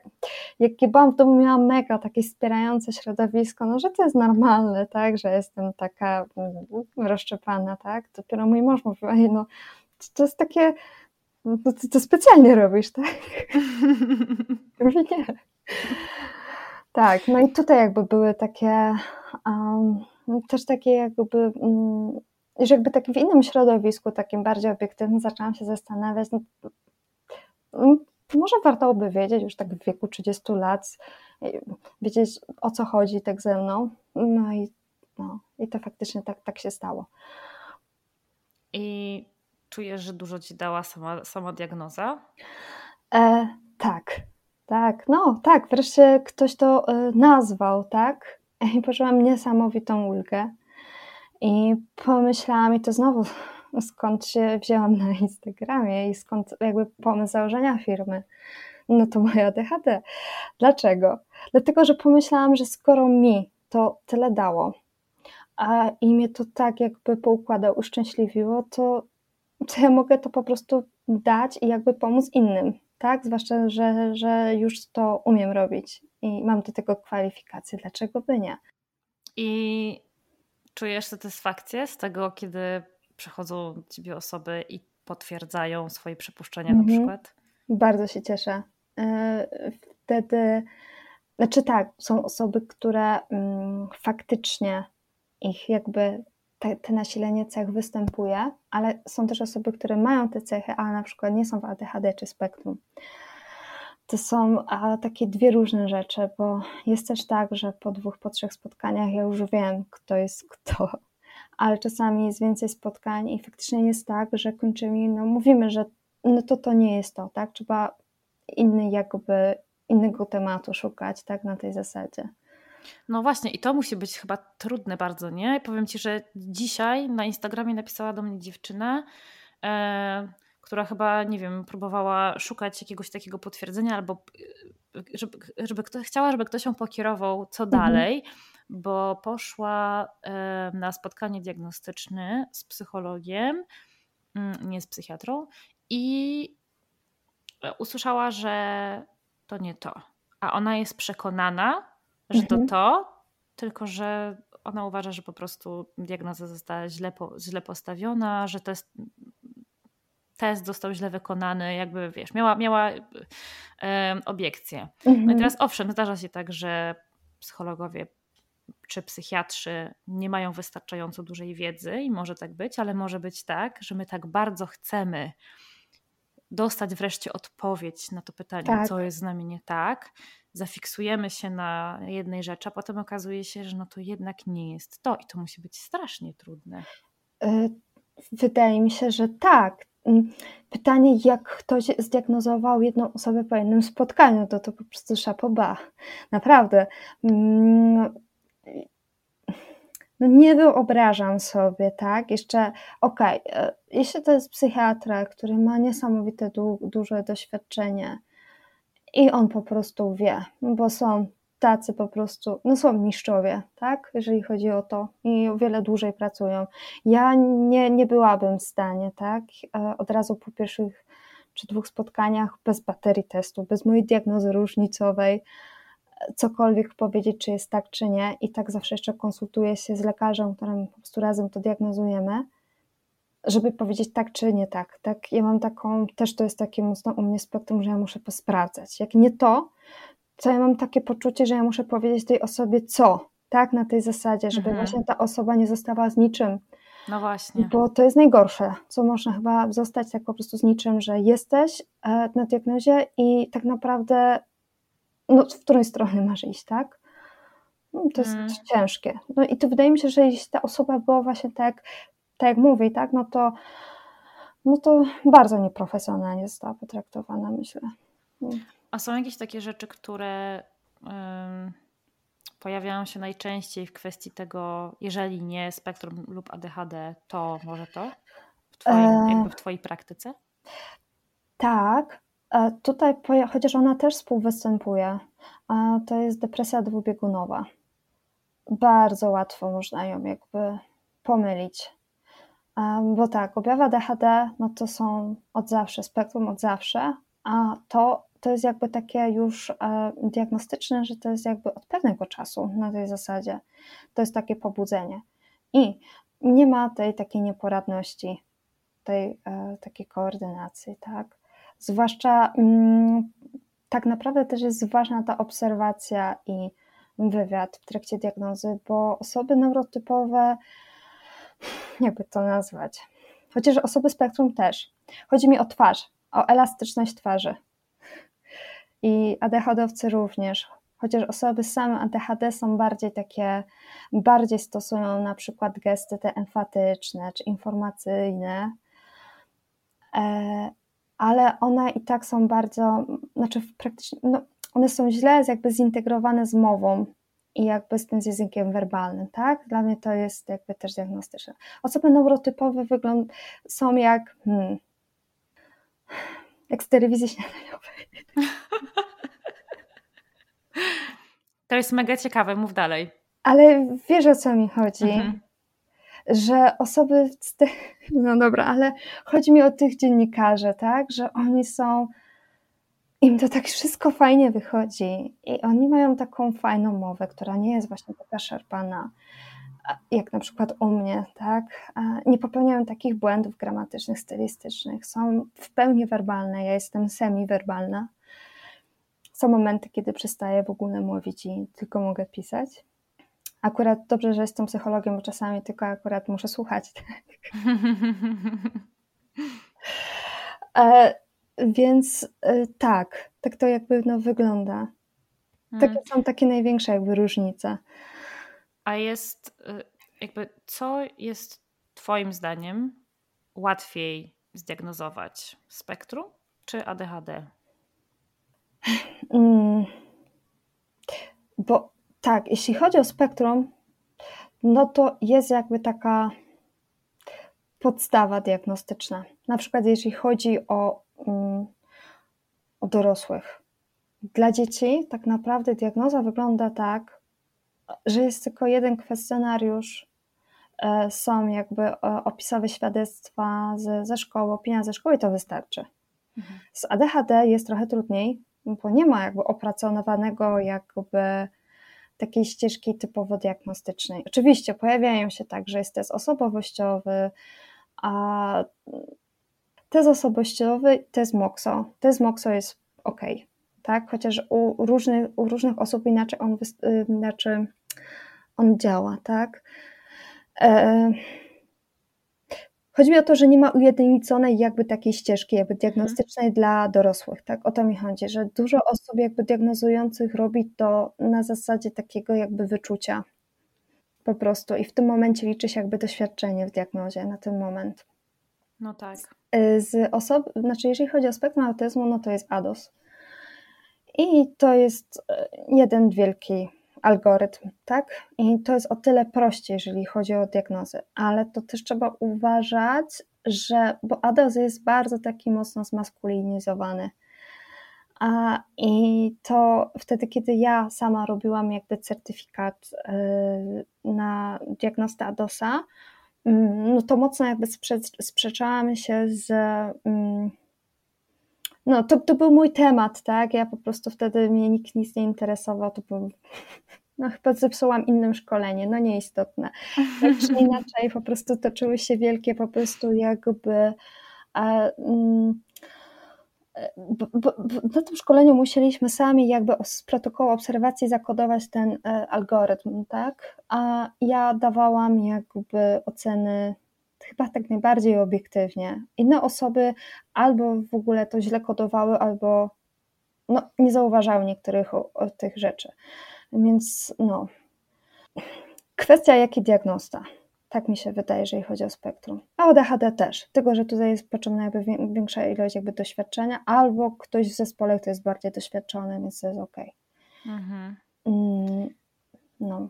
jak byłam w domu, miałam mega takie wspierające środowisko, no, że to jest normalne, tak? Że jestem taka mm, rozszczepana, tak? Dopiero mój mąż mówił, ej, no, to jest takie, no, to, to specjalnie robisz, tak? Mówi, nie. Tak, no i tutaj jakby były takie um, też takie jakby, um, że jakby tak w innym środowisku, takim bardziej obiektywnym, zaczęłam się zastanawiać, no, um, może warto by wiedzieć już tak w wieku 30 lat, wiedzieć o co chodzi tak ze mną. No i, no, i to faktycznie tak, tak się stało. I czujesz, że dużo ci dała sama, sama diagnoza? E, tak, tak, no tak, wreszcie ktoś to y, nazwał, tak? I poczułam niesamowitą ulgę. I pomyślałam, i to znowu skąd się wzięłam na Instagramie i skąd jakby pomysł założenia firmy. No to moja ADHD. Dlaczego? Dlatego, że pomyślałam, że skoro mi to tyle dało, a i mnie to tak jakby poukładał, uszczęśliwiło, to, to ja mogę to po prostu dać i jakby pomóc innym tak? Zwłaszcza, że, że już to umiem robić i mam do tego kwalifikacje. Dlaczego by nie? I czujesz satysfakcję z tego, kiedy przychodzą ciebie osoby i potwierdzają swoje przypuszczenia mhm. na przykład? Bardzo się cieszę. E, wtedy, znaczy tak, są osoby, które mm, faktycznie ich jakby te, te, nasilenie cech występuje, ale są też osoby, które mają te cechy, ale na przykład nie są w ADHD czy spektrum. To są a, takie dwie różne rzeczy, bo jest też tak, że po dwóch, po trzech spotkaniach ja już wiem, kto jest kto, ale czasami jest więcej spotkań i faktycznie jest tak, że kończymy, no mówimy, że no to to nie jest to, tak? Trzeba inny jakby innego tematu szukać, tak, na tej zasadzie. No właśnie, i to musi być chyba trudne bardzo, nie? Powiem ci, że dzisiaj na Instagramie napisała do mnie dziewczyna, e, która chyba, nie wiem, próbowała szukać jakiegoś takiego potwierdzenia, albo e, żeby, żeby kto, chciała, żeby ktoś ją pokierował, co mhm. dalej, bo poszła e, na spotkanie diagnostyczne z psychologiem, mm, nie z psychiatrą, i e, usłyszała, że to nie to. A ona jest przekonana, że to mhm. to, tylko że ona uważa, że po prostu diagnoza została źle, po, źle postawiona, że test, test został źle wykonany, jakby wiesz, miała, miała e, obiekcję. No i mhm. teraz owszem, zdarza się tak, że psychologowie czy psychiatrzy nie mają wystarczająco dużej wiedzy i może tak być, ale może być tak, że my tak bardzo chcemy dostać wreszcie odpowiedź na to pytanie, tak. co jest z nami nie tak, zafiksujemy się na jednej rzeczy, a potem okazuje się, że no to jednak nie jest to i to musi być strasznie trudne. E, wydaje mi się, że tak. Mm, pytanie, jak ktoś zdiagnozował jedną osobę po jednym spotkaniu, to to po prostu szapoba. Naprawdę. Mm, no nie wyobrażam sobie, tak? Jeszcze, okej, okay, e, jeśli to jest psychiatra, który ma niesamowite du duże doświadczenie i on po prostu wie, bo są tacy po prostu, no są mistrzowie, tak, jeżeli chodzi o to i o wiele dłużej pracują. Ja nie, nie byłabym w stanie, tak, e, od razu po pierwszych czy dwóch spotkaniach bez baterii testu, bez mojej diagnozy różnicowej, cokolwiek powiedzieć, czy jest tak, czy nie. I tak zawsze jeszcze konsultuję się z lekarzem, którym po prostu razem to diagnozujemy, żeby powiedzieć tak, czy nie tak. tak. Ja mam taką, też to jest takie mocno u mnie spektrum, że ja muszę posprawdzać. Jak nie to, to ja mam takie poczucie, że ja muszę powiedzieć tej osobie co, tak, na tej zasadzie, żeby mhm. właśnie ta osoba nie została z niczym. No właśnie. Bo to jest najgorsze, co można chyba zostać tak po prostu z niczym, że jesteś e, na diagnozie i tak naprawdę no, w której strony masz iść, tak? No, to jest hmm. ciężkie. No i to wydaje mi się, że jeśli ta osoba była właśnie tak, tak jak mówi, tak, no to, no to bardzo nieprofesjonalnie została potraktowana, myślę. No. A są jakieś takie rzeczy, które um, pojawiają się najczęściej w kwestii tego, jeżeli nie spektrum lub ADHD, to może to? W, twoim, e... jakby w Twojej praktyce? Tak, Tutaj, chociaż ona też współwystępuje, to jest depresja dwubiegunowa. Bardzo łatwo można ją jakby pomylić. Bo tak, objawy ADHD no to są od zawsze, spektrum od zawsze, a to, to jest jakby takie już e, diagnostyczne, że to jest jakby od pewnego czasu na tej zasadzie. To jest takie pobudzenie. I nie ma tej takiej nieporadności, tej e, takiej koordynacji, tak? Zwłaszcza mm, tak naprawdę też jest ważna ta obserwacja i wywiad w trakcie diagnozy, bo osoby neurotypowe, jakby to nazwać, chociaż osoby spektrum też. Chodzi mi o twarz, o elastyczność twarzy. I ADHD-owcy również, chociaż osoby same ADHD są bardziej takie, bardziej stosują na przykład gesty te emfatyczne czy informacyjne, e, ale one i tak są bardzo, znaczy praktycznie, no, one są źle jakby zintegrowane z mową i jakby z tym z językiem werbalnym, tak? Dla mnie to jest jakby też diagnostyczne. Osoby neurotypowe wygląd są jak hmm, jak z telewizji śniadaniowej. To jest mega ciekawe, mów dalej. Ale wiesz o co mi chodzi. Mhm że osoby, te, no dobra, ale chodzi mi o tych dziennikarzy, tak, że oni są, im to tak wszystko fajnie wychodzi i oni mają taką fajną mowę, która nie jest właśnie taka szarpana, jak na przykład u mnie, tak, nie popełniają takich błędów gramatycznych, stylistycznych, są w pełni werbalne, ja jestem semi-werbalna, są momenty, kiedy przestaję w ogóle mówić i tylko mogę pisać, Akurat dobrze, że jestem psychologiem, bo czasami tylko akurat muszę słuchać. e, więc e, tak, tak to jakby no, wygląda. Takie hmm. są takie największe jakby różnice. A jest e, jakby, co jest Twoim zdaniem łatwiej zdiagnozować? Spektrum czy ADHD? Mm. Bo tak, jeśli chodzi o spektrum, no to jest jakby taka podstawa diagnostyczna. Na przykład, jeśli chodzi o, um, o dorosłych. Dla dzieci tak naprawdę diagnoza wygląda tak, że jest tylko jeden kwestionariusz, e, są jakby e, opisowe świadectwa ze, ze szkoły, opinia ze szkoły i to wystarczy. Mhm. Z ADHD jest trochę trudniej, bo nie ma jakby opracowanego jakby takiej ścieżki typowo diagnostycznej. Oczywiście pojawiają się także jest test osobowościowy, a test osobowościowy, test MOXO. Test MOXO jest ok, tak? Chociaż u różnych, u różnych osób inaczej on, inaczej on działa, tak? E chodzi mi o to, że nie ma ujednoliconej jakby takiej ścieżki jakby diagnostycznej mhm. dla dorosłych, tak? O to mi chodzi, że dużo osób jakby diagnozujących robi to na zasadzie takiego jakby wyczucia po prostu i w tym momencie liczy się jakby doświadczenie w diagnozie na ten moment. No tak. Y, z osob, znaczy jeżeli chodzi o spektrum autyzmu, no to jest ADOS. I to jest y, jeden wielki algorytm, tak? I to jest o tyle prościej, jeżeli chodzi o diagnozę, ale to też trzeba uważać, że, bo ADOS jest bardzo taki mocno zmaskulinizowany. A, I to wtedy, kiedy ja sama robiłam jakby certyfikat y, na diagnostę ADOSa, no to mocno jakby sprze sprzeczałam się z. Mm, no, to, to był mój temat, tak? Ja po prostu wtedy mnie nikt nic nie interesował, to był, no chyba zepsułam innym szkolenie, no nieistotne. Tak czy inaczej, po prostu toczyły się wielkie po prostu jakby. E, mm, na tym szkoleniu musieliśmy sami jakby z protokołu obserwacji zakodować ten e, algorytm, tak? A ja dawałam jakby oceny chyba tak najbardziej obiektywnie. Inne osoby albo w ogóle to źle kodowały, albo no, nie zauważały niektórych o, o tych rzeczy. Więc no. Kwestia jaki diagnosta. Tak mi się wydaje, jeżeli chodzi o spektrum. A o DHD też, tylko że tutaj jest potrzebna jakby większa ilość jakby doświadczenia, albo ktoś w zespole, kto jest bardziej doświadczony, więc to jest ok. Mhm. Mm, no.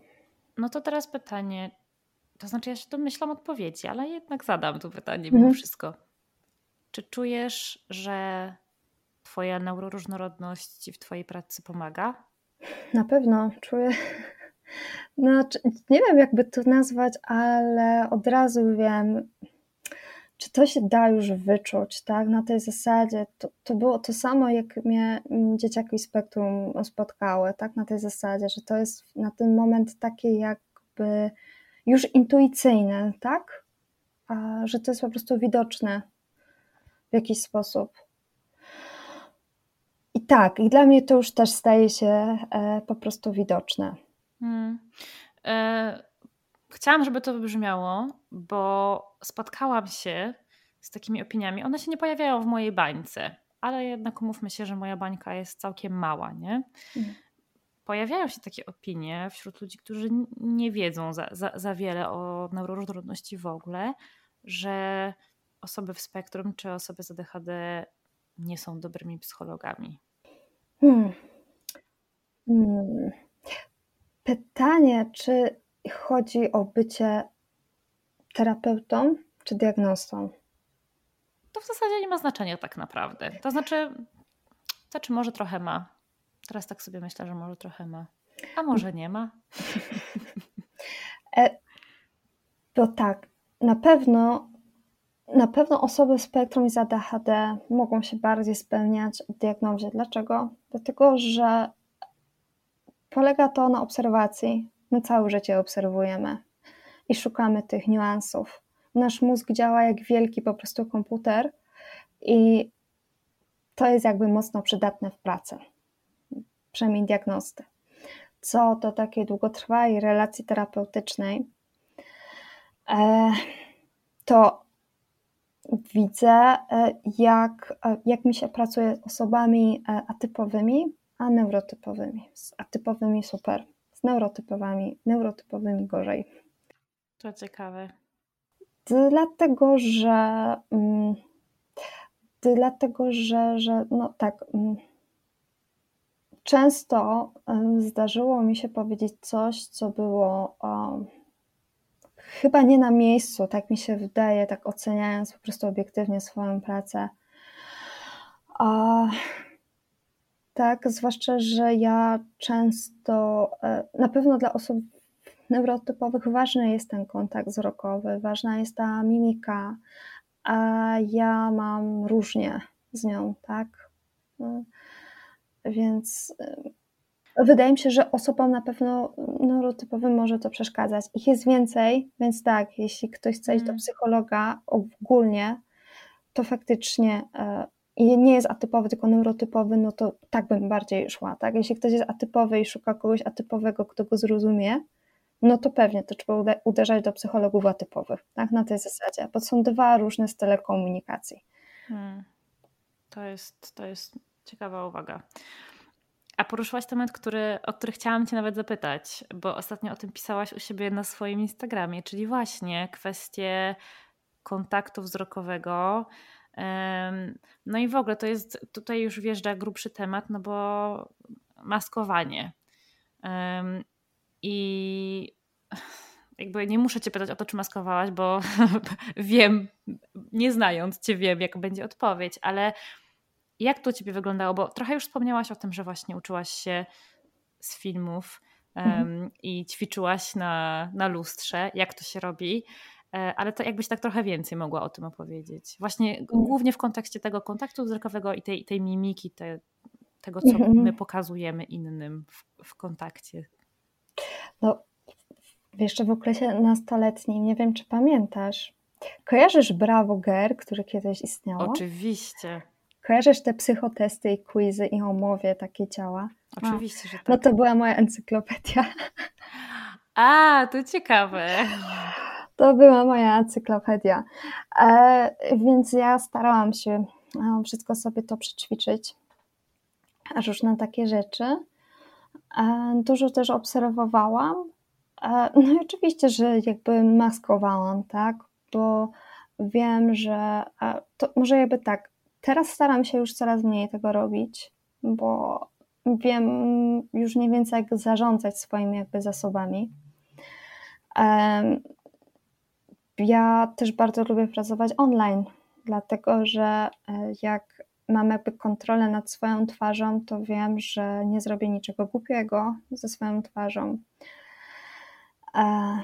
no to teraz pytanie, to znaczy ja się domyślam odpowiedzi, ale jednak zadam to pytanie mimo mhm. wszystko. Czy czujesz, że twoja neuroróżnorodność w twojej pracy pomaga? Na pewno czuję no, nie wiem, jakby to nazwać, ale od razu wiem, czy to się da już wyczuć, tak? Na tej zasadzie to, to było to samo, jak mnie dzieciaki spektrum spotkały, tak? Na tej zasadzie, że to jest na ten moment takie jakby już intuicyjne, tak? A, że to jest po prostu widoczne w jakiś sposób. I tak, i dla mnie to już też staje się e, po prostu widoczne. Hmm. E, chciałam, żeby to wybrzmiało, bo spotkałam się z takimi opiniami. One się nie pojawiają w mojej bańce, ale jednak umówmy się, że moja bańka jest całkiem mała, nie? Hmm. Pojawiają się takie opinie wśród ludzi, którzy nie wiedzą za, za, za wiele o neuroróżnorodności w ogóle, że osoby w spektrum czy osoby z ADHD nie są dobrymi psychologami. Hmm. Hmm. Pytanie, czy chodzi o bycie terapeutą czy diagnostą? To w zasadzie nie ma znaczenia tak naprawdę. To znaczy, to znaczy może trochę ma. Teraz tak sobie myślę, że może trochę ma. A może nie ma. E, bo tak, na pewno na pewno osoby z spektrum i z ADHD mogą się bardziej spełniać w diagnozie. Dlaczego? Dlatego, że Polega to na obserwacji. My całe życie obserwujemy i szukamy tych niuansów. Nasz mózg działa jak wielki po prostu komputer i to jest jakby mocno przydatne w pracy, przynajmniej diagnosty. Co do takiej długotrwałej relacji terapeutycznej, e, to widzę, e, jak, e, jak mi się pracuje z osobami atypowymi, a neurotypowymi. Z atypowymi super, z neurotypowymi, neurotypowymi gorzej. To ciekawe. Dlatego, że mm, dlatego, że, że no tak mm, często zdarzyło mi się powiedzieć coś, co było chyba nie na miejscu, tak mi się wydaje, tak oceniając po prostu obiektywnie swoją pracę. A tak, zwłaszcza, że ja często, e, na pewno dla osób neurotypowych ważny jest ten kontakt wzrokowy, ważna jest ta mimika, a ja mam różnie z nią, tak? No, więc e, wydaje mi się, że osobom na pewno neurotypowym może to przeszkadzać. Ich jest więcej, więc tak, jeśli ktoś chce iść do mm. psychologa ogólnie, to faktycznie e, i nie jest atypowy, tylko neurotypowy, no to tak bym bardziej szła, tak? Jeśli ktoś jest atypowy i szuka kogoś atypowego, kto go zrozumie, no to pewnie to trzeba uderzać do psychologów atypowych, tak, na tej zasadzie, bo są dwa różne style komunikacji. Hmm. To, jest, to jest ciekawa uwaga. A poruszyłaś temat, który, o który chciałam Cię nawet zapytać, bo ostatnio o tym pisałaś u siebie na swoim Instagramie, czyli właśnie kwestie kontaktu wzrokowego. No i w ogóle to jest, tutaj już wjeżdża grubszy temat, no bo maskowanie. I jakby nie muszę Cię pytać o to, czy maskowałaś, bo wiem, nie znając Cię, wiem, jaka będzie odpowiedź, ale jak to u Ciebie wyglądało? Bo trochę już wspomniałaś o tym, że właśnie uczyłaś się z filmów um, i ćwiczyłaś na, na lustrze, jak to się robi. E, ale to jakbyś tak trochę więcej mogła o tym opowiedzieć. Właśnie mhm. głównie w kontekście tego kontaktu wzrokowego i tej, tej mimiki, te, tego, co mhm. my pokazujemy innym w, w kontakcie. No, jeszcze w okresie nastoletnim, nie wiem czy pamiętasz, kojarzysz Bravo Girl, które kiedyś istniało? Oczywiście. Kojarzysz te psychotesty i quizy i omowie takie ciała? Oczywiście, no. że tak. No to była moja encyklopedia. A, to ciekawe. To była moja encyklopedia. E, więc ja starałam się e, wszystko sobie to przećwiczyć. Różne takie rzeczy. E, dużo też obserwowałam. E, no i oczywiście, że jakby maskowałam, tak? Bo wiem, że e, to może jakby tak, teraz staram się już coraz mniej tego robić, bo wiem już mniej więcej jak zarządzać swoimi jakby zasobami. Ja też bardzo lubię pracować online, dlatego że e, jak mam jakby kontrolę nad swoją twarzą, to wiem, że nie zrobię niczego głupiego ze swoją twarzą. E,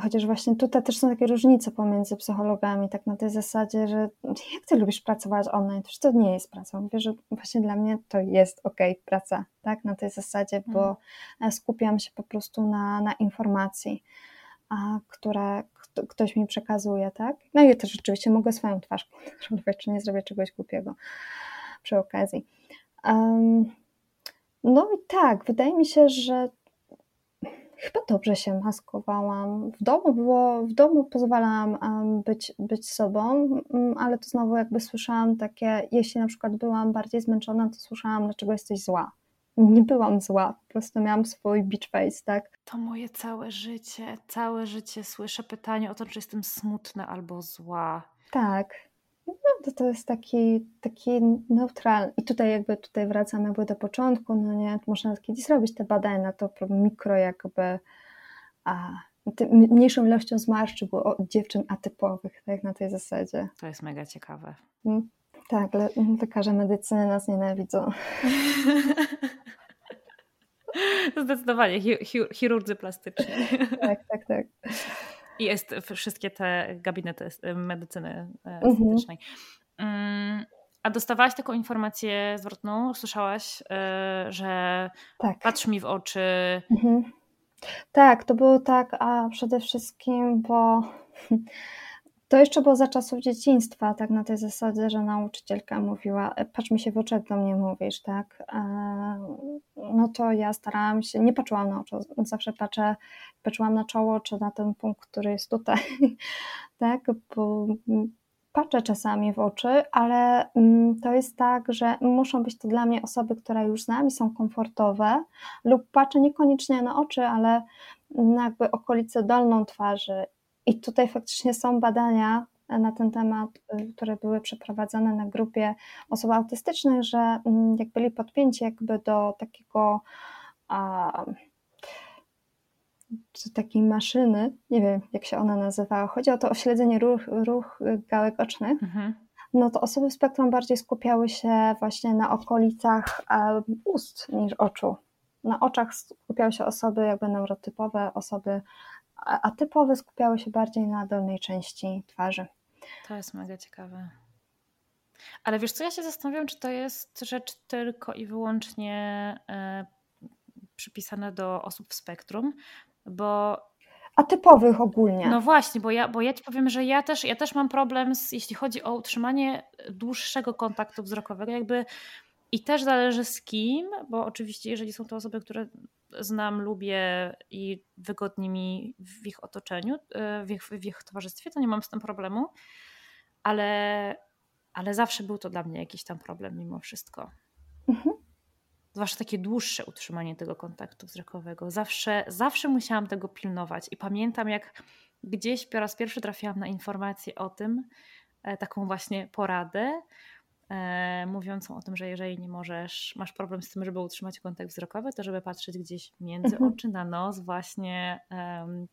chociaż właśnie tutaj też są takie różnice pomiędzy psychologami, tak na tej zasadzie, że jak ty lubisz pracować online, to to nie jest praca. Mówię, że właśnie dla mnie to jest ok, praca, tak, na tej zasadzie, bo mhm. skupiam się po prostu na, na informacji, a, które ktoś mi przekazuje, tak. No i też oczywiście mogę swoją twarz kontrolować, czy nie zrobię czegoś głupiego przy okazji. Um, no i tak, wydaje mi się, że chyba dobrze się maskowałam. W domu było, w domu pozwalałam być, być sobą, mm, ale to znowu jakby słyszałam takie, jeśli na przykład byłam bardziej zmęczona, to słyszałam, dlaczego jesteś zła. Nie byłam zła, po prostu miałam swój beach face, tak? To moje całe życie, całe życie słyszę pytanie o to, czy jestem smutna albo zła. Tak, no, to, to jest taki, taki neutralny. I tutaj jakby tutaj wracamy jakby do początku, no nie, można kiedyś zrobić te badania na to mikro jakby a, mniejszą ilością zmarszczy było dziewczyn atypowych, tak, na tej zasadzie. To jest mega ciekawe. Hmm? Tak, lekarze medycyny nas nienawidzą. Zdecydowanie, chirurdzy plastyczni. Tak, tak, tak. I jest wszystkie te gabinety medycyny estetycznej. Mhm. A dostawałaś taką informację zwrotną? Słyszałaś, e, że tak. patrz mi w oczy. Mhm. Tak, to było tak, a przede wszystkim, bo to jeszcze było za czasów dzieciństwa, tak na tej zasadzie, że nauczycielka mówiła, e, patrz mi się w jak do mnie mówisz, tak. E, no to ja starałam się, nie patrzyłam na oczy, zawsze patrzę, patrzyłam na czoło, czy na ten punkt, który jest tutaj, tak, bo patrzę czasami w oczy, ale mm, to jest tak, że muszą być to dla mnie osoby, które już z nami są komfortowe, lub patrzę niekoniecznie na oczy, ale na jakby okolice dolną twarzy i tutaj faktycznie są badania na ten temat, y, które były przeprowadzone na grupie osób autystycznych, że mm, jak byli podpięci jakby do takiego a, takiej maszyny, nie wiem jak się ona nazywała, chodzi o to o śledzenie ruch, ruch gałek ocznych, mhm. no to osoby w spektrum bardziej skupiały się właśnie na okolicach ust niż oczu. Na oczach skupiały się osoby jakby neurotypowe, osoby a typowe skupiały się bardziej na dolnej części twarzy. To jest mega ciekawe. Ale wiesz co, ja się zastanawiam, czy to jest rzecz tylko i wyłącznie e, przypisana do osób w spektrum, bo atypowych ogólnie. No właśnie, bo ja, bo ja ci powiem, że ja też, ja też mam problem, z, jeśli chodzi o utrzymanie dłuższego kontaktu wzrokowego, jakby i też zależy z kim, bo oczywiście, jeżeli są to osoby, które znam, lubię i wygodnie mi w ich otoczeniu, w ich, w ich towarzystwie, to nie mam z tym problemu, ale, ale zawsze był to dla mnie jakiś tam problem mimo wszystko. Mhm. Zwłaszcza takie dłuższe utrzymanie tego kontaktu wzrokowego. Zawsze, zawsze musiałam tego pilnować i pamiętam jak gdzieś po raz pierwszy trafiłam na informację o tym, e, taką właśnie poradę, mówiącą o tym, że jeżeli nie możesz, masz problem z tym, żeby utrzymać kontakt wzrokowy, to żeby patrzeć gdzieś między mhm. oczy na nos, właśnie,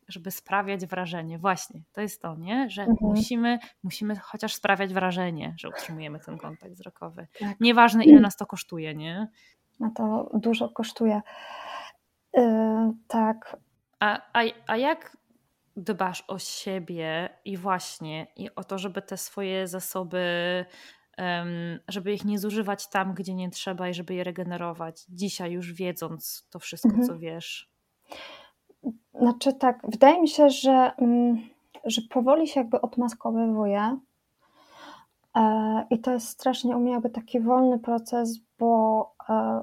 żeby sprawiać wrażenie. Właśnie, to jest to, nie? Że mhm. musimy, musimy chociaż sprawiać wrażenie, że utrzymujemy ten kontakt wzrokowy. Tak. Nieważne, ile nas to kosztuje, nie? No to dużo kosztuje. Yy, tak. A, a, a jak dbasz o siebie i właśnie i o to, żeby te swoje zasoby, żeby ich nie zużywać tam, gdzie nie trzeba i żeby je regenerować, dzisiaj już wiedząc to wszystko, mhm. co wiesz? Znaczy tak, wydaje mi się, że, mm, że powoli się jakby odmaskowywuję e, i to jest strasznie u mnie jakby taki wolny proces, bo e,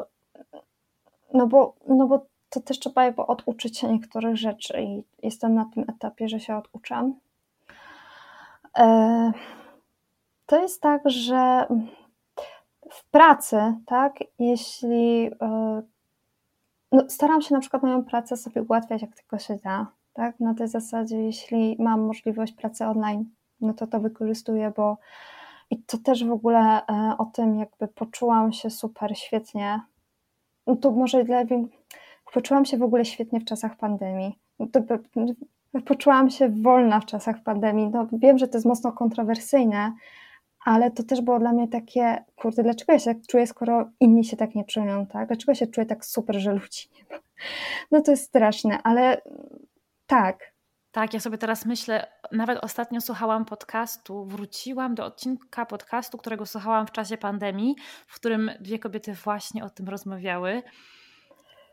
no bo, no bo to też trzeba jakby oduczyć się niektórych rzeczy i jestem na tym etapie, że się oduczam. To jest tak, że w pracy, tak, jeśli e, no, staram się na przykład moją pracę sobie ułatwiać jak tylko się da, tak, na tej zasadzie, jeśli mam możliwość pracy online, no to to wykorzystuję, bo i to też w ogóle e, o tym jakby poczułam się super świetnie. No to może dla Poczułam się w ogóle świetnie w czasach pandemii. Poczułam się wolna w czasach pandemii. No, wiem, że to jest mocno kontrowersyjne, ale to też było dla mnie takie, kurde, dlaczego ja się tak czuję, skoro inni się tak nie czują, tak? Dlaczego ja się czuję tak super, że ludzi nie ma? No to jest straszne, ale tak. Tak, ja sobie teraz myślę, nawet ostatnio słuchałam podcastu, wróciłam do odcinka podcastu, którego słuchałam w czasie pandemii, w którym dwie kobiety właśnie o tym rozmawiały.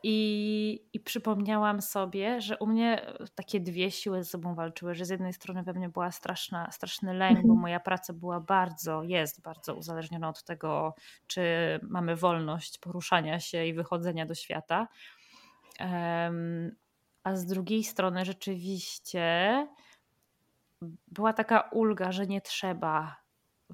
I, I przypomniałam sobie, że u mnie takie dwie siły ze sobą walczyły, że z jednej strony we mnie była straszna, straszny lęk, bo mhm. moja praca była bardzo, jest bardzo uzależniona od tego, czy mamy wolność poruszania się i wychodzenia do świata. Um, a z drugiej strony rzeczywiście była taka ulga, że nie trzeba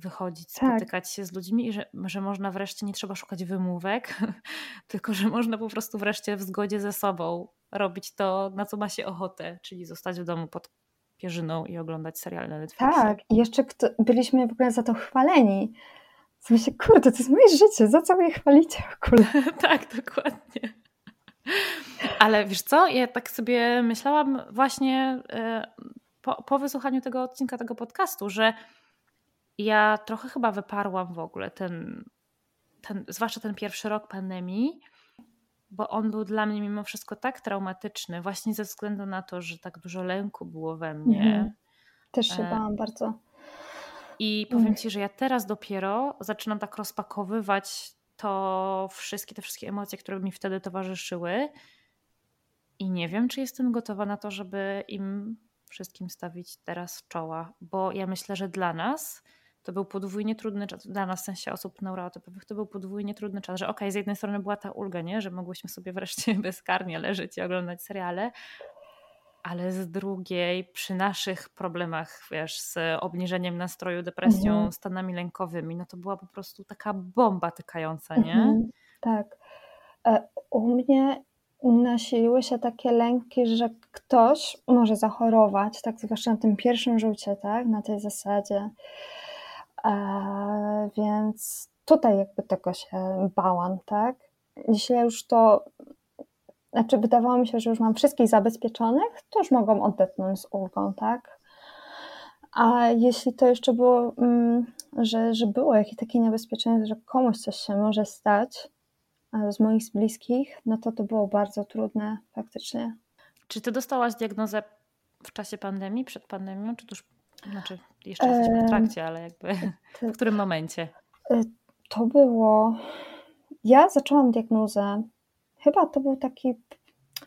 wychodzić, tak. spotykać się z ludźmi i że, że można wreszcie, nie trzeba szukać wymówek, tylko że można po prostu wreszcie w zgodzie ze sobą robić to, na co ma się ochotę, czyli zostać w domu pod pierzyną i oglądać serial na Netflixie. Tak, i jeszcze kto, byliśmy w ogóle za to chwaleni. W sensie, kurde, to jest moje życie, za co mnie chwalicie w ogóle? tak, dokładnie. Ale wiesz co, ja tak sobie myślałam właśnie e, po, po wysłuchaniu tego odcinka, tego podcastu, że ja trochę chyba wyparłam w ogóle ten, ten, zwłaszcza ten pierwszy rok pandemii, bo on był dla mnie mimo wszystko tak traumatyczny, właśnie ze względu na to, że tak dużo lęku było we mnie. Mhm. Też się e, bałam bardzo. I powiem Ci, że ja teraz dopiero zaczynam tak rozpakowywać to wszystkie, te wszystkie emocje, które mi wtedy towarzyszyły. I nie wiem, czy jestem gotowa na to, żeby im wszystkim stawić teraz czoła, bo ja myślę, że dla nas to był podwójnie trudny czas, dla nas w sensie osób neurotypowych, to był podwójnie trudny czas, że okej, okay, z jednej strony była ta ulga, nie? że mogłyśmy sobie wreszcie bezkarnie leżeć i oglądać seriale, ale z drugiej przy naszych problemach, wiesz, z obniżeniem nastroju, depresją, mhm. stanami lękowymi, no to była po prostu taka bomba tykająca, nie? Mhm, tak. E, u mnie nasiliły się takie lęki, że ktoś może zachorować, tak zwłaszcza na tym pierwszym rzucie, tak, na tej zasadzie, więc tutaj jakby tego się bałam, tak? Dzisiaj już to, znaczy wydawało mi się, że już mam wszystkich zabezpieczonych, to już mogą odetchnąć z ulgą, tak? A jeśli to jeszcze było, mm, że, że było jakieś takie niebezpieczeństwo, że komuś coś się może stać z moich bliskich, no to to było bardzo trudne faktycznie. Czy ty dostałaś diagnozę w czasie pandemii, przed pandemią, czy tuż znaczy, jeszcze jesteśmy w trakcie, ale jakby w którym momencie? E, to było. Ja zaczęłam diagnozę. Chyba to był taki.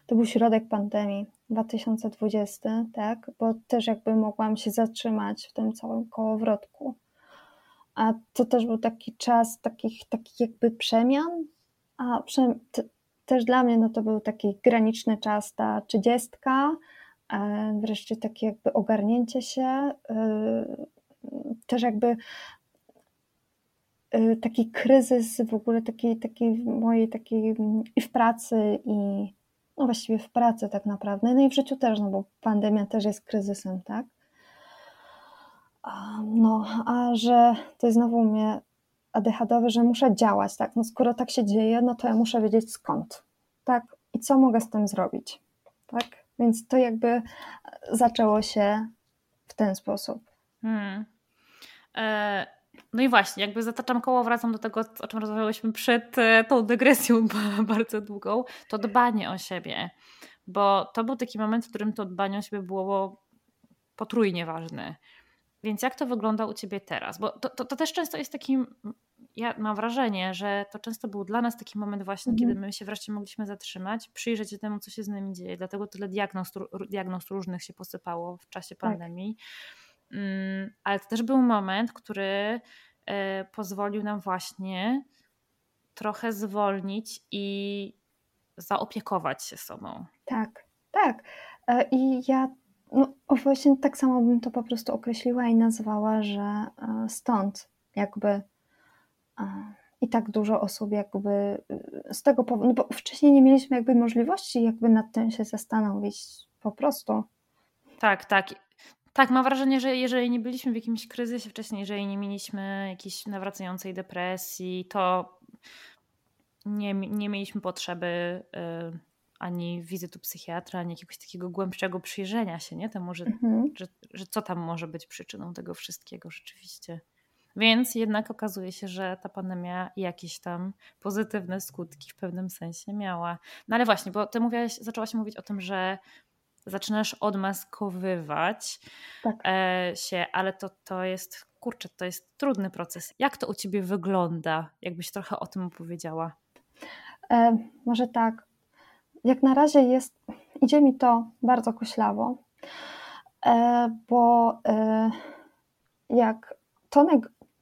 To był środek pandemii 2020, tak? Bo też jakby mogłam się zatrzymać w tym całym kołowrotku. A to też był taki czas takich, takich jakby przemian. A też dla mnie no to był taki graniczny czas, ta trzydziestka, e, wreszcie takie jakby ogarnięcie się, też jakby taki kryzys w ogóle takiej, takiej mojej takiej i w pracy i no właściwie w pracy tak naprawdę, no i w życiu też, no bo pandemia też jest kryzysem, tak? No, a że to jest znowu mnie ADHD, że muszę działać, tak? No skoro tak się dzieje, no to ja muszę wiedzieć skąd, tak? I co mogę z tym zrobić, tak? Więc to jakby zaczęło się w ten sposób. Hmm. E, no i właśnie, jakby zataczam koło, wracam do tego, o czym rozmawiałyśmy przed e, tą dygresją bardzo długą, to dbanie o siebie. Bo to był taki moment, w którym to dbanie o siebie było potrójnie ważne. Więc jak to wygląda u ciebie teraz? Bo to, to, to, też często jest taki, ja mam wrażenie, że to często był dla nas taki moment właśnie, mhm. kiedy my się wreszcie mogliśmy zatrzymać, przyjrzeć się temu, co się z nami dzieje. Dlatego tyle diagnoz, diagnoz różnych się posypało w czasie tak. pandemii. Tak. Ale to też był moment, który e, pozwolił nam właśnie trochę zwolnić i zaopiekować się sobą. Tak, tak. E, I ja no, właśnie tak samo bym to po prostu określiła i nazwała, że e, stąd jakby i tak dużo osób jakby z tego powodu, no bo wcześniej nie mieliśmy jakby możliwości jakby nad tym się zastanowić po prostu. Tak, tak. Tak, mam wrażenie, że jeżeli nie byliśmy w jakimś kryzysie wcześniej, jeżeli nie mieliśmy jakiejś nawracającej depresji, to nie, nie mieliśmy potrzeby y, ani wizytu psychiatra, ani jakiegoś takiego głębszego przyjrzenia się nie? temu, że, mhm. że, że co tam może być przyczyną tego wszystkiego rzeczywiście. Więc jednak okazuje się, że ta pandemia jakieś tam pozytywne skutki w pewnym sensie miała. No ale właśnie, bo ty mówiłaś, zaczęłaś mówić o tym, że zaczynasz odmaskowywać tak. E, się, ale to, to jest, kurczę, to jest trudny proces. Jak to u ciebie wygląda? Jakbyś trochę o tym opowiedziała? E, może tak. Jak na razie jest, idzie mi to bardzo koślawo, e, bo e, jak to,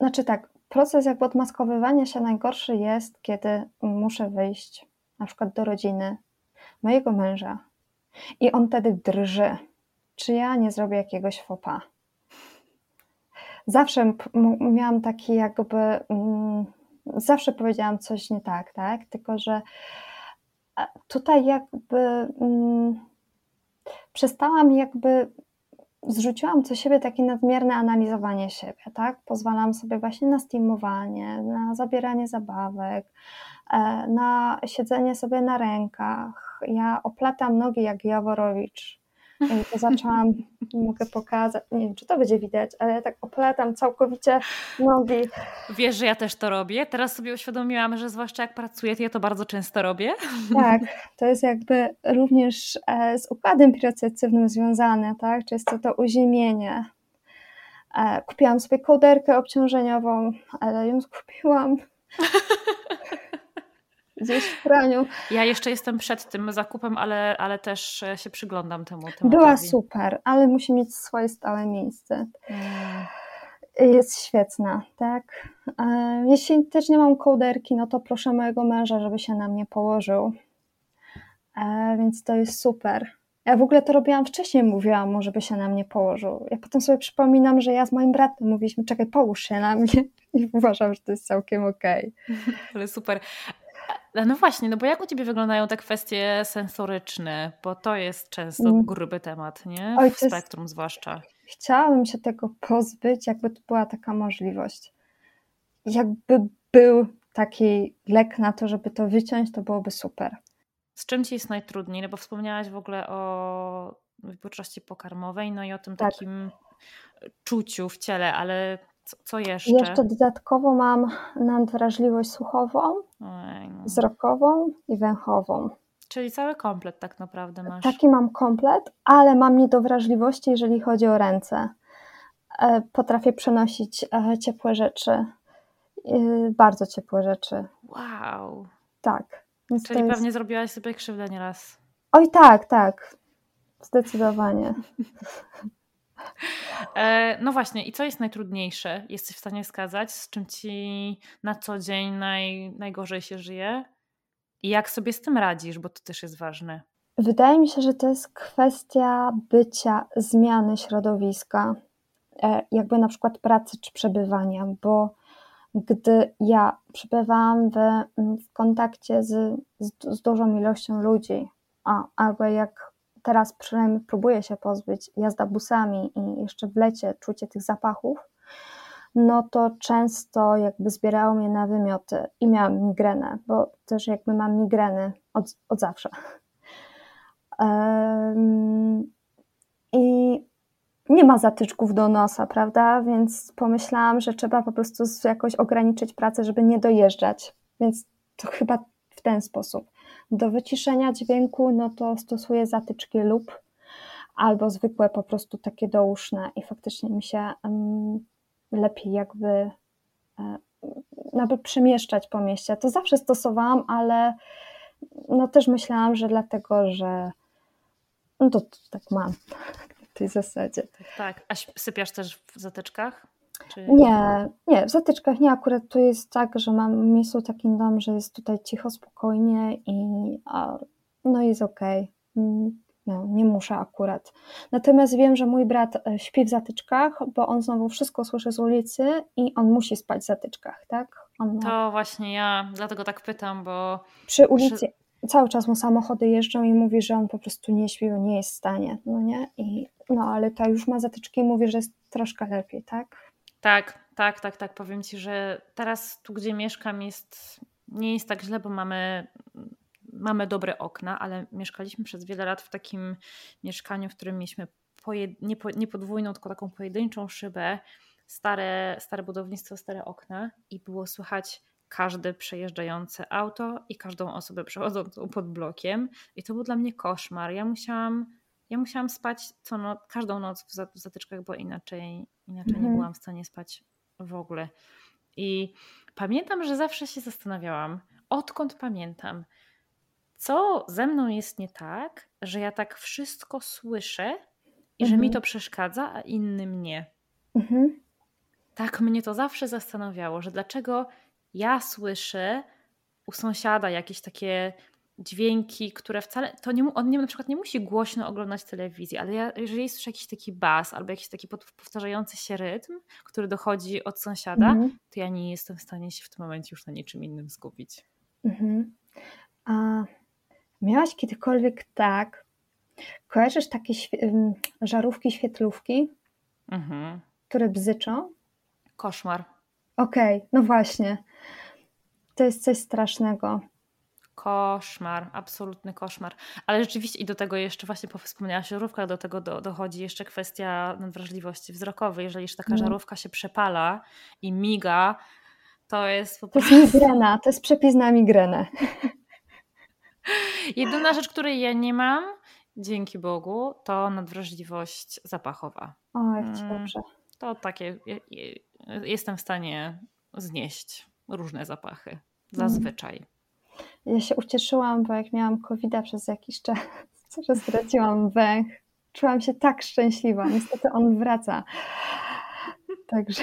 znaczy tak, proces jakby odmaskowywania się najgorszy jest, kiedy muszę wyjść na przykład do rodziny mojego męża, i on wtedy drży, czy ja nie zrobię jakiegoś fopa. Zawsze miałam taki jakby, mm, zawsze powiedziałam coś nie tak, tak? Tylko, że tutaj jakby mm, przestałam jakby, zrzuciłam co siebie takie nadmierne analizowanie siebie, tak? Pozwalam sobie właśnie na steamowanie, na zabieranie zabawek, e, na siedzenie sobie na rękach, ja oplatam nogi jak Jaworowicz. To zaczęłam, mogę pokazać, nie wiem, czy to będzie widać, ale ja tak oplatam całkowicie nogi. Wiesz, że ja też to robię. Teraz sobie uświadomiłam, że zwłaszcza jak pracuję, to ja to bardzo często robię. Tak, to jest jakby również e, z układem procesyjnym związane, tak? Często to uziemienie. E, kupiłam sobie kołderkę obciążeniową, ale ją skupiłam gdzieś w praniu. Ja jeszcze jestem przed tym zakupem, ale, ale też się przyglądam temu tematowi. Była super, ale musi mieć swoje stałe miejsce. Hmm. Jest świetna, tak. E, jeśli też nie mam kołderki, no to proszę mojego męża, żeby się na mnie położył. E, więc to jest super. Ja w ogóle to robiłam wcześniej, mówiłam mu, żeby się na mnie położył. Ja potem sobie przypominam, że ja z moim bratem mówiliśmy, czekaj, połóż się na mnie. I uważam, że to jest całkiem okej. Okay. Ale super. No właśnie, no bo jak u Ciebie wyglądają te kwestie sensoryczne? Bo to jest często mm. gruby temat, nie? W spektrum zwłaszcza. Chciałabym się tego pozbyć, jakby to była taka możliwość. Jakby był taki lek na to, żeby to wyciąć, to byłoby super. Z czym Ci jest najtrudniej? No bo wspomniałaś w ogóle o wyborczości pokarmowej, no i o tym tak. takim czuciu w ciele, ale co, co jeszcze? Jeszcze dodatkowo mam nadwrażliwość słuchową, no. wzrokową i węchową. Czyli cały komplet tak naprawdę masz. Taki mam komplet, ale mam niedowrażliwości, jeżeli chodzi o ręce. E, potrafię przenosić e, ciepłe rzeczy, e, bardzo ciepłe rzeczy. Wow. Tak. Czyli pewnie jest... zrobiłaś sobie krzywdę nieraz. Oj tak, tak. Zdecydowanie. E, no właśnie, i co jest najtrudniejsze? Jesteś w stanie wskazać, z czym ci na co dzień naj, najgorzej się żyje? I jak sobie z tym radzisz, bo to też jest ważne. Wydaje mi się, że to jest kwestia bycia, zmiany środowiska, e, jakby na przykład pracy czy przebywania, bo gdy ja przebywałam w, w kontakcie z, z, z, dużą ilością ludzi, a, albo jak teraz przynajmniej próbuję się pozbyć jazda busami i jeszcze w lecie czucie tych zapachów, no to często jakby zbierało mnie na wymioty i miałam migrenę, bo też jakby mam migreny od, od zawsze. I nie ma zatyczków do nosa, prawda? Więc pomyślałam, że trzeba po prostu jakoś ograniczyć pracę, żeby nie dojeżdżać. Więc to chyba w ten sposób. Do wyciszenia dźwięku, no to stosuję zatyczki lub albo zwykłe po prostu takie douszne i faktycznie mi się lepiej jakby e, nawet przemieszczać po mieście. To zawsze stosowałam, ale no też myślałam, że dlatego, że no to, to tak mam w tej zasadzie. Tak, a sypiasz też w zatyczkach? Czy... Nie, nie, w zatyczkach nie. Akurat tu jest tak, że mam miejscu takim dom, że jest tutaj cicho, spokojnie i a, no jest okej. Okay. Mm, no, nie muszę akurat. Natomiast wiem, że mój brat e, śpi w zatyczkach, bo on znowu wszystko słyszy z ulicy i on musi spać w zatyczkach, tak? On ma... To właśnie ja dlatego tak pytam, bo. Przy ulicy. Przy cały czas mu samochody jeżdżą i mówi, że on po prostu nie śpi, bo nie jest w stanie, no nie? I, no ale ta już ma zatyczki i mówi, że jest troszkę lepiej, tak? Tak, tak, tak, tak. Powiem Ci, że teraz tu, gdzie mieszkam jest, nie jest tak źle, bo mamy, mamy dobre okna, ale mieszkaliśmy przez wiele lat w takim mieszkaniu, w którym mieliśmy pojed, nie, po, nie podwójną, tylko taką pojedynczą szybę, stare, stare budownictwo, stare okna i było słychać każde przejeżdżające auto i każdą osobę przechodzącą pod blokiem. I to był dla mnie koszmar. Ja musiałam, ja musiałam spać co no, każdą noc w zatyczkach, bo inaczej, inaczej mhm. nie byłam w stanie spać w ogóle. I pamiętam, że zawsze się zastanawiałam, odkąd pamiętam, co ze mną jest nie tak, że ja tak wszystko słyszę i mhm. że mi mhm. to przeszkadza, a innym nie. Mhm. Tak mnie to zawsze zastanawiało, że dlaczego ja słyszę u sąsiada jakieś takie dźwięki, które wcale, to nie, on nie, na przykład nie musi głośno oglądać telewizji, ale ja, jeżeli słyszę jakiś taki bas albo jakiś taki powtarzający się rytm, który dochodzi od sąsiada, mhm. to ja nie jestem w stanie się w tym momencie już na niczym innym skupić. Mhm. A miałaś kiedykolwiek tak, kojarzysz takie żarówki, świetlówki, mhm. które bzyczą? Koszmar. Okej, okay, no właśnie. To jest coś strasznego. Koszmar, absolutny koszmar. Ale rzeczywiście i do tego jeszcze właśnie wspomniałaś o żarówkach, do tego do, dochodzi jeszcze kwestia nadwrażliwości wzrokowej. Jeżeli już taka no. żarówka się przepala i miga, to jest po prostu... To jest migrena, to jest przepis na migrenę. Jedyna rzecz, której ja nie mam, dzięki Bogu, to nadwrażliwość zapachowa. O, jak ci mm, dobrze. To takie, jestem w stanie znieść różne zapachy. Zazwyczaj. Ja się ucieszyłam, bo jak miałam covid przez jakiś czas, że straciłam węch, czułam się tak szczęśliwa. Niestety on wraca. Także.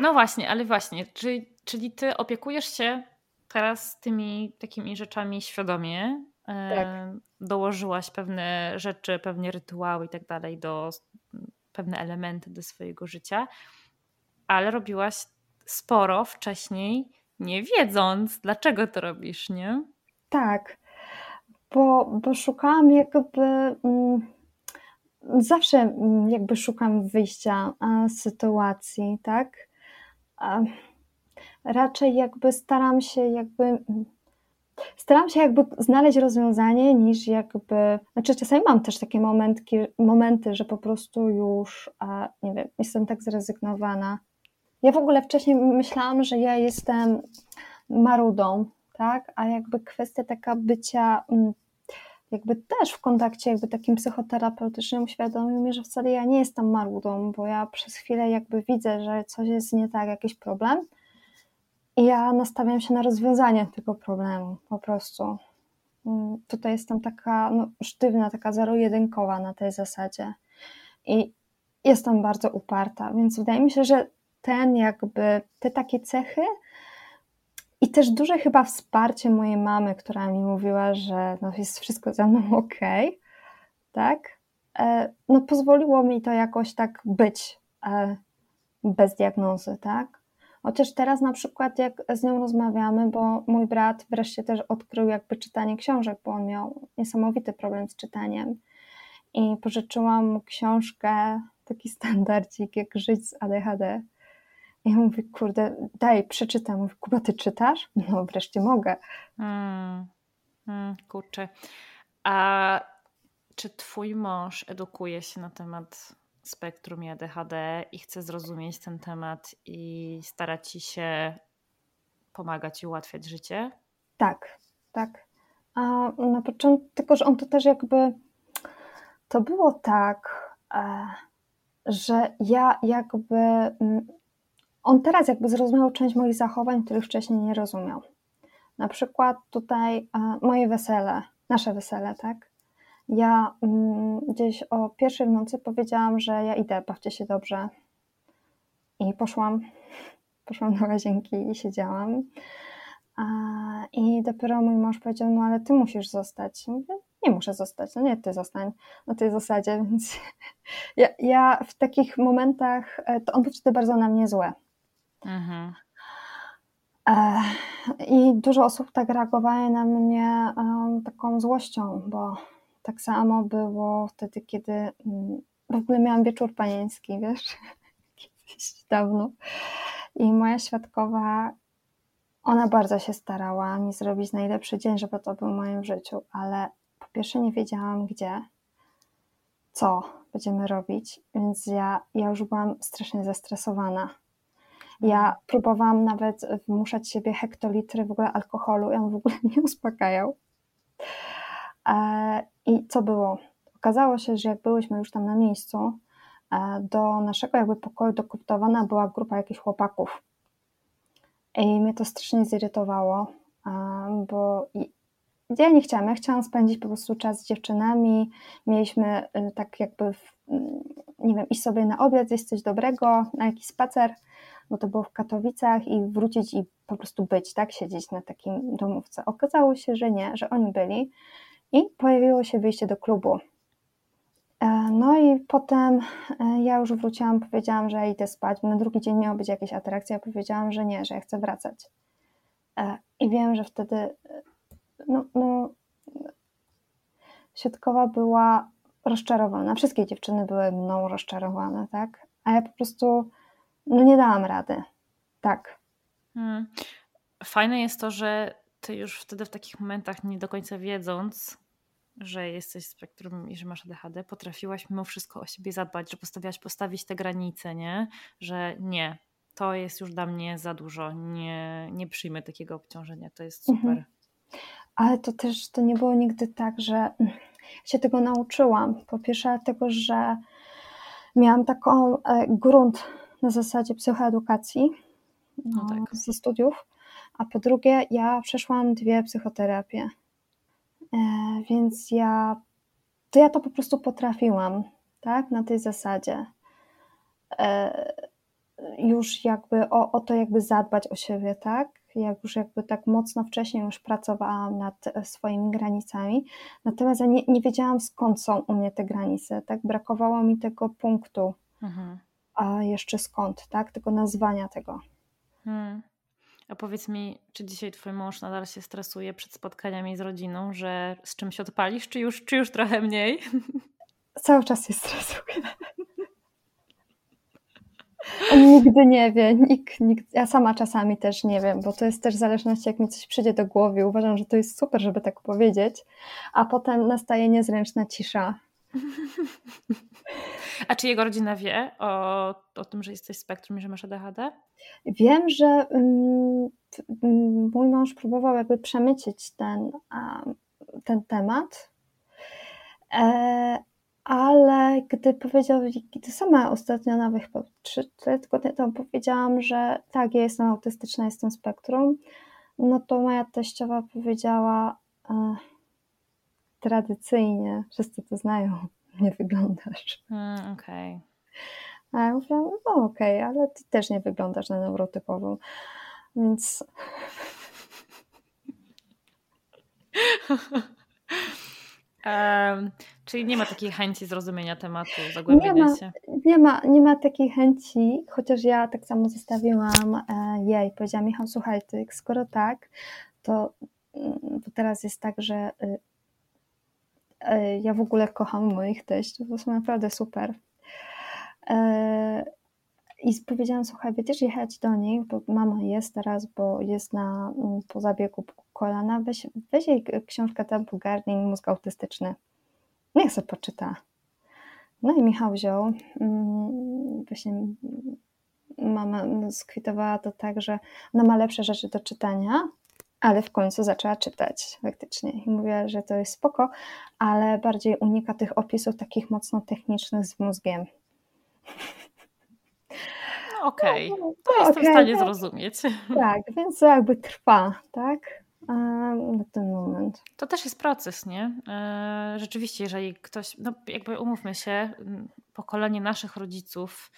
No właśnie, ale właśnie, czyli, czyli ty opiekujesz się teraz tymi takimi rzeczami świadomie. Tak. Dołożyłaś pewne rzeczy, pewne rytuały i tak dalej do pewne elementy do swojego życia, ale robiłaś sporo wcześniej, nie wiedząc, dlaczego to robisz, nie? Tak, bo, bo szukałam jakby. Mm, zawsze mm, jakby szukam wyjścia z sytuacji, tak? raczej jakby staram się jakby staram się jakby znaleźć rozwiązanie niż jakby, znaczy czasami mam też takie momentki, momenty, że po prostu już, nie wiem, jestem tak zrezygnowana. Ja w ogóle wcześniej myślałam, że ja jestem marudą, tak, a jakby kwestia taka bycia mm, jakby też w kontakcie jakby takim psychoterapeutycznym uświadomił mi, że wcale ja nie jestem marudą, bo ja przez chwilę jakby widzę, że coś jest nie tak, jakiś problem, i ja nastawiam się na rozwiązanie tego problemu po prostu. Mm, tutaj jestem taka no, sztywna, taka zero-jedynkowa na tej zasadzie. I jestem bardzo uparta, więc wydaje mi się, że ten jakby, te takie cechy i też duże chyba wsparcie mojej mamy, która mi mówiła, że no jest wszystko ze mną ok, tak? E, no pozwoliło mi to jakoś tak być e, bez diagnozy, tak? Chociaż teraz na przykład jak z nią rozmawiamy, bo mój brat wreszcie też odkrył jakby czytanie książek, bo on miał niesamowity problem z czytaniem i pożyczyłam mu książkę, taki standardzik jak Żyć z ADHD ja mówię, kurde, daj, przeczytam. Mówię, Kuba, ty czytasz? No wreszcie mogę. Hmm. Hmm, kurczę. A czy twój mąż edukuje się na temat spektrum i ADHD i chce zrozumieć ten temat i stara ci się pomagać i ułatwiać życie? Tak, tak. A na początku, tylko że on to też jakby, to było tak, e, że ja jakby mm, on teraz jakby zrozumiał część moich zachowań, których wcześniej nie rozumiał. Na przykład tutaj e, moje wesele, nasze wesele, tak? Ja mm, gdzieś o pierwszej w nocy powiedziałam, że ja idę, bawcie się dobrze. I poszłam, poszłam do łazienki i siedziałam. I dopiero mój mąż powiedział, no ale ty musisz zostać. Mówię, nie muszę zostać, no nie, ty zostań na tej zasadzie, więc ja, ja w takich momentach, e, to on był wtedy bardzo na mnie złe. Mhm. E, I dużo osób tak reagowało na mnie taką złością, bo tak samo było wtedy, kiedy mm, w ogóle miałam wieczór panieński, wiesz, kiedyś dawno. I moja świadkowa, ona bardzo się starała mi zrobić najlepszy dzień, żeby to był w moim życiu, ale po pierwsze nie wiedziałam gdzie, co będziemy robić, więc ja, ja już byłam strasznie zestresowana ja próbowałam nawet wmuszać siebie hektolitry w ogóle alkoholu on w ogóle nie uspokajał. E, I co było? Okazało się, że jak byłyśmy już tam na miejscu, e, do naszego jakby pokoju dokryptowana była grupa jakichś chłopaków. I mnie to strasznie zirytowało, e, bo ja nie chciałam, ja chciałam spędzić po prostu czas z dziewczynami, mieliśmy tak jakby, nie wiem, iść sobie na obiad, zjeść coś dobrego, na jakiś spacer, bo to było w Katowicach i wrócić i po prostu być, tak, siedzieć na takim domówce. Okazało się, że nie, że oni byli i pojawiło się wyjście do klubu. E, no i potem e, ja już wróciłam, powiedziałam, że idę spać. Na drugi dzień miała być jakaś atrakcja, powiedziałam, że nie, że ja chcę wracać. E, I wiem, że wtedy no, no, Siatkowa była rozczarowana. Wszystkie dziewczyny były mną rozczarowane, tak? A ja po prostu no nie dałam rady. Tak. Hmm. Fajne jest to, że ty już wtedy w takich momentach, nie do końca wiedząc, że jesteś spektrum i że masz ADHD, potrafiłaś mimo wszystko o siebie zadbać, że postawiłaś postawić te granice, nie? Że nie, to jest już dla mnie za dużo, nie, nie przyjmę takiego obciążenia, to jest super. Mhm. Ale to też to nie było nigdy tak, że się tego nauczyłam. Po pierwsze, dlatego, że miałam taką e, grunt na zasadzie psychoedukacji no, tak. ze studiów, a po drugie ja przeszłam dwie psychoterapie, e, więc ja to ja to po prostu potrafiłam, tak, na tej zasadzie. E, już jakby o, o to jakby zadbać o siebie, tak, jak już jakby tak mocno wcześniej już pracowałam nad swoimi granicami, natomiast ja nie, nie wiedziałam skąd są u mnie te granice, tak, brakowało mi tego punktu, mhm a jeszcze skąd, tak? Tego nazwania tego. Hmm. A powiedz mi, czy dzisiaj twój mąż nadal się stresuje przed spotkaniami z rodziną, że z czymś odpalisz, czy już, czy już trochę mniej? Cały czas się stresuje. On nigdy nie wie, nikt, nikt, ja sama czasami też nie wiem, bo to jest też w zależności, jak mi coś przyjdzie do głowy. Uważam, że to jest super, żeby tak powiedzieć, a potem nastaje niezręczna cisza. A czy jego rodzina wie o, o tym, że jesteś spektrum i że masz ADHD? Wiem, że um, mój mąż próbował jakby przemycić ten, um, ten temat, e, ale gdy powiedział, gdy sama ostatnio nawet chyba 3 tygodnie temu powiedziałam, że tak, ja jestem autystyczna, jestem spektrum, no to moja teściowa powiedziała e, tradycyjnie, wszyscy to znają, nie wyglądasz. Mm, okej. Okay. A ja mówię, no okej, okay, ale ty też nie wyglądasz na neurotypową. Więc Um, czyli nie ma takiej chęci zrozumienia tematu, zagłębienia nie ma, się? Nie ma, nie ma takiej chęci, chociaż ja tak samo zostawiłam e, jej. Powiedziałam, Michał, słuchaj, ty, skoro tak, to, mm, to teraz jest tak, że y, ja w ogóle kocham moich teściów, to są naprawdę super. E, I powiedziałam, słuchaj, będziesz jechać do nich, bo mama jest teraz, bo jest na, mm, po zabiegu kolana, weź, weź jej książkę Temple Gardening, mózg autystyczny. Niech sobie poczyta. No i Michał wziął, mm, właśnie mama skwitowała to tak, że ona ma lepsze rzeczy do czytania, ale w końcu zaczęła czytać faktycznie. I mówię, że to jest spoko, ale bardziej unika tych opisów takich mocno technicznych z mózgiem. No, Okej, okay. No, to, to jestem okay, w stanie tak. zrozumieć. Tak, więc to jakby trwa, tak? na ten moment. To też jest proces, nie? E, rzeczywiście, jeżeli ktoś, no jakby umówmy się, pokolenie naszych rodziców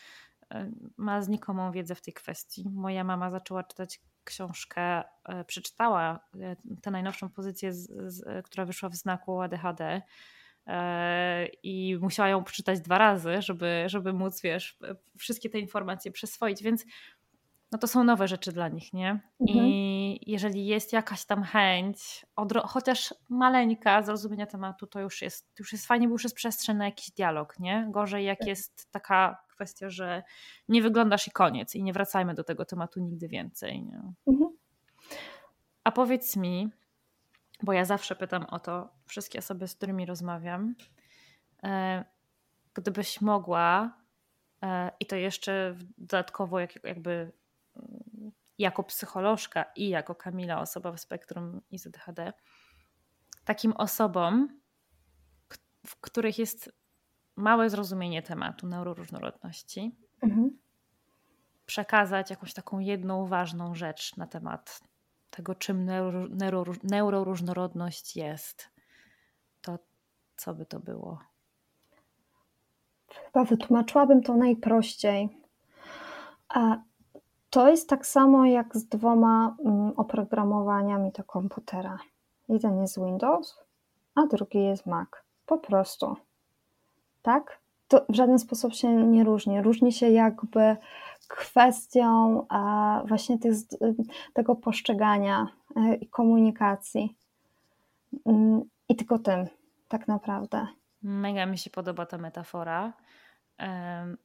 e, ma znikomą wiedzę w tej kwestii. Moja mama zaczęła czytać książkę, e, przeczytała tę najnowszą pozycję, z, z, która wyszła w znaku ADHD i musiała ją przeczytać dwa razy, żeby, żeby móc, wiesz, wszystkie te informacje przyswoić, więc no to są nowe rzeczy dla nich, nie? Mhm. I jeżeli jest jakaś tam chęć, chociaż maleńka zrozumienia tematu, to już jest, już jest fajnie, bo już jest przestrzeń na jakiś dialog, nie? Gorzej jak tak. jest taka kwestia, że nie wyglądasz i koniec i nie wracajmy do tego tematu nigdy więcej, nie? Mhm. A powiedz mi, bo ja zawsze pytam o to wszystkie osoby, z którymi rozmawiam, e, gdybyś mogła e, i to jeszcze dodatkowo jak, jakby jako psycholożka i jako Kamila, osoba w spektrum i ZHD, takim osobom, w których jest małe zrozumienie tematu neuroróżnorodności, mhm. przekazać jakąś taką jedną ważną rzecz na temat tego, czym neuro, neuro, neuroróżnorodność jest, to co by to było? Chyba wytłumaczyłabym to najprościej. To jest tak samo jak z dwoma mm, oprogramowaniami do komputera. Jeden jest Windows, a drugi jest Mac. Po prostu. Tak? To w żaden sposób się nie różni. Różni się jakby kwestią właśnie tych, tego postrzegania e, i komunikacji. Mm, I tylko tym, tak naprawdę. Mega mi się podoba ta metafora.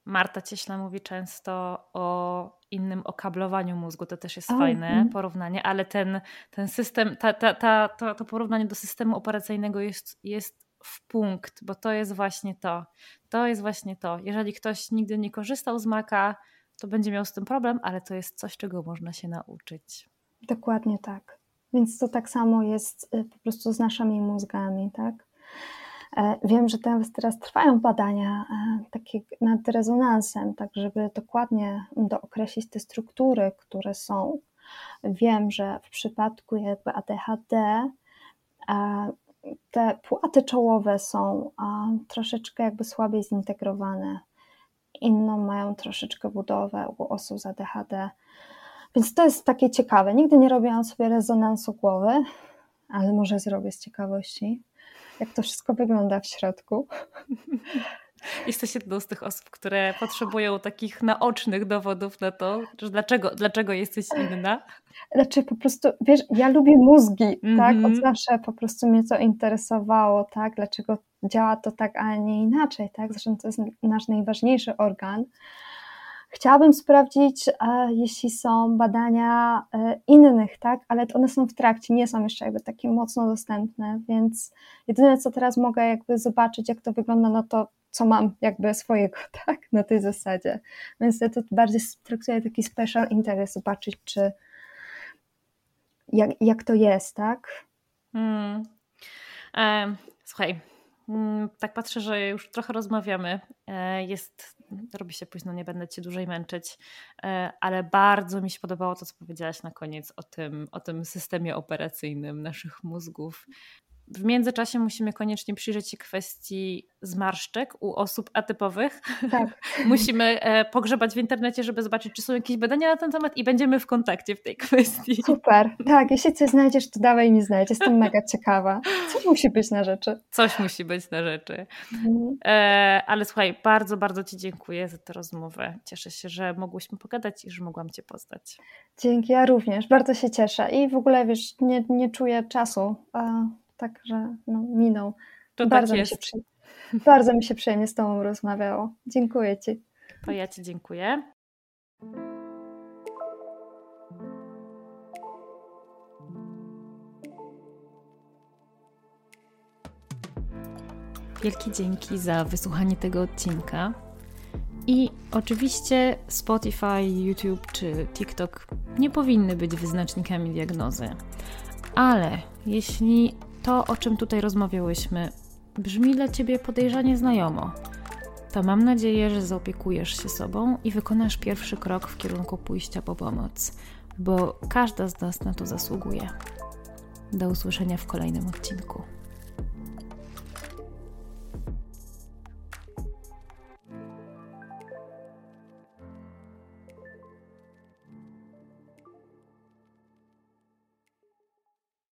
Marta Cieśla mówi często o innym okablowaniu mózgu, to też jest fajne mm. porównanie, ale ten, ten system, ta, ta, ta, to, to porównanie do systemu operacyjnego jest, jest w punkt, bo to jest właśnie to. To jest właśnie to. Jeżeli ktoś nigdy nie korzystał z Maca, to będzie miał z tym problem, ale to jest coś, czego można się nauczyć. Dokładnie tak. Więc to tak samo jest y, po prostu z naszymi mózgami, tak? E, wiem, że teraz, trwają badania e, takie nad rezonansem, tak żeby dokładnie dookreślić te struktury, które są. Wiem, że w przypadku jakby ADHD te płaty czołowe są troszeczkę jakby słabiej zintegrowane. Inną mają troszeczkę budowę u osób z ADHD. Więc to jest takie ciekawe. Nigdy nie robiłam sobie rezonansu głowy, ale może zrobię z ciekawości jak to wszystko wygląda w środku. Jesteś jedną z tych osób, które potrzebują takich naocznych dowodów na to, że dlaczego, dlaczego jesteś inna. Znaczy po prostu, wiesz, ja lubię mózgi, mm -hmm. tak? Od mhm. zawsze po prostu mnie to interesowało, tak? Dlaczego działa to tak, a nie inaczej, tak? Zresztą to jest nasz najważniejszy organ. Chciałabym sprawdzić, e, jeśli są badania e, innych, tak, ale one są w trakcie, nie są jeszcze jakby takie mocno dostępne, więc jedyne co teraz mogę jakby zobaczyć, jak to wygląda, no to co mam jakby swojego, tak, na tej zasadzie. Więc ja to bardziej traktuję taki special interest, zobaczyć, czy jak, jak to jest, tak? Hmm. E, słuchaj, mm, tak patrzę, że już trochę rozmawiamy. Jest robi się późno, nie będę cię dłużej męczyć, e, ale bardzo mi się podobało to, co powiedziałaś na koniec o tym, o tym systemie operacyjnym naszych mózgów. W międzyczasie musimy koniecznie przyjrzeć się kwestii zmarszczek u osób atypowych. Tak. musimy e, pogrzebać w internecie, żeby zobaczyć, czy są jakieś badania na ten temat i będziemy w kontakcie w tej kwestii. Super. Tak, jeśli coś znajdziesz, to dawaj mi znać. Jestem mega ciekawa. Coś musi być na rzeczy. Coś musi być na rzeczy. Mhm. E, ale słuchaj, bardzo, bardzo Ci dziękuję za tę rozmowę. Cieszę się, że mogłyśmy pogadać i że mogłam Cię poznać. Dzięki, ja również. Bardzo się cieszę. I w ogóle, wiesz, nie, nie czuję czasu. A, tak, że no, minął. To tak bardzo tak jest. Mi się bardzo mi się przyjemnie z Tobą rozmawiało. Dziękuję Ci. To ja Ci dziękuję. Wielkie dzięki za wysłuchanie tego odcinka. I oczywiście Spotify, YouTube czy TikTok nie powinny być wyznacznikami diagnozy. Ale jeśli to, o czym tutaj rozmawiałyśmy, brzmi dla ciebie podejrzanie znajomo, to mam nadzieję, że zaopiekujesz się sobą i wykonasz pierwszy krok w kierunku pójścia po pomoc, bo każda z nas na to zasługuje. Do usłyszenia w kolejnym odcinku.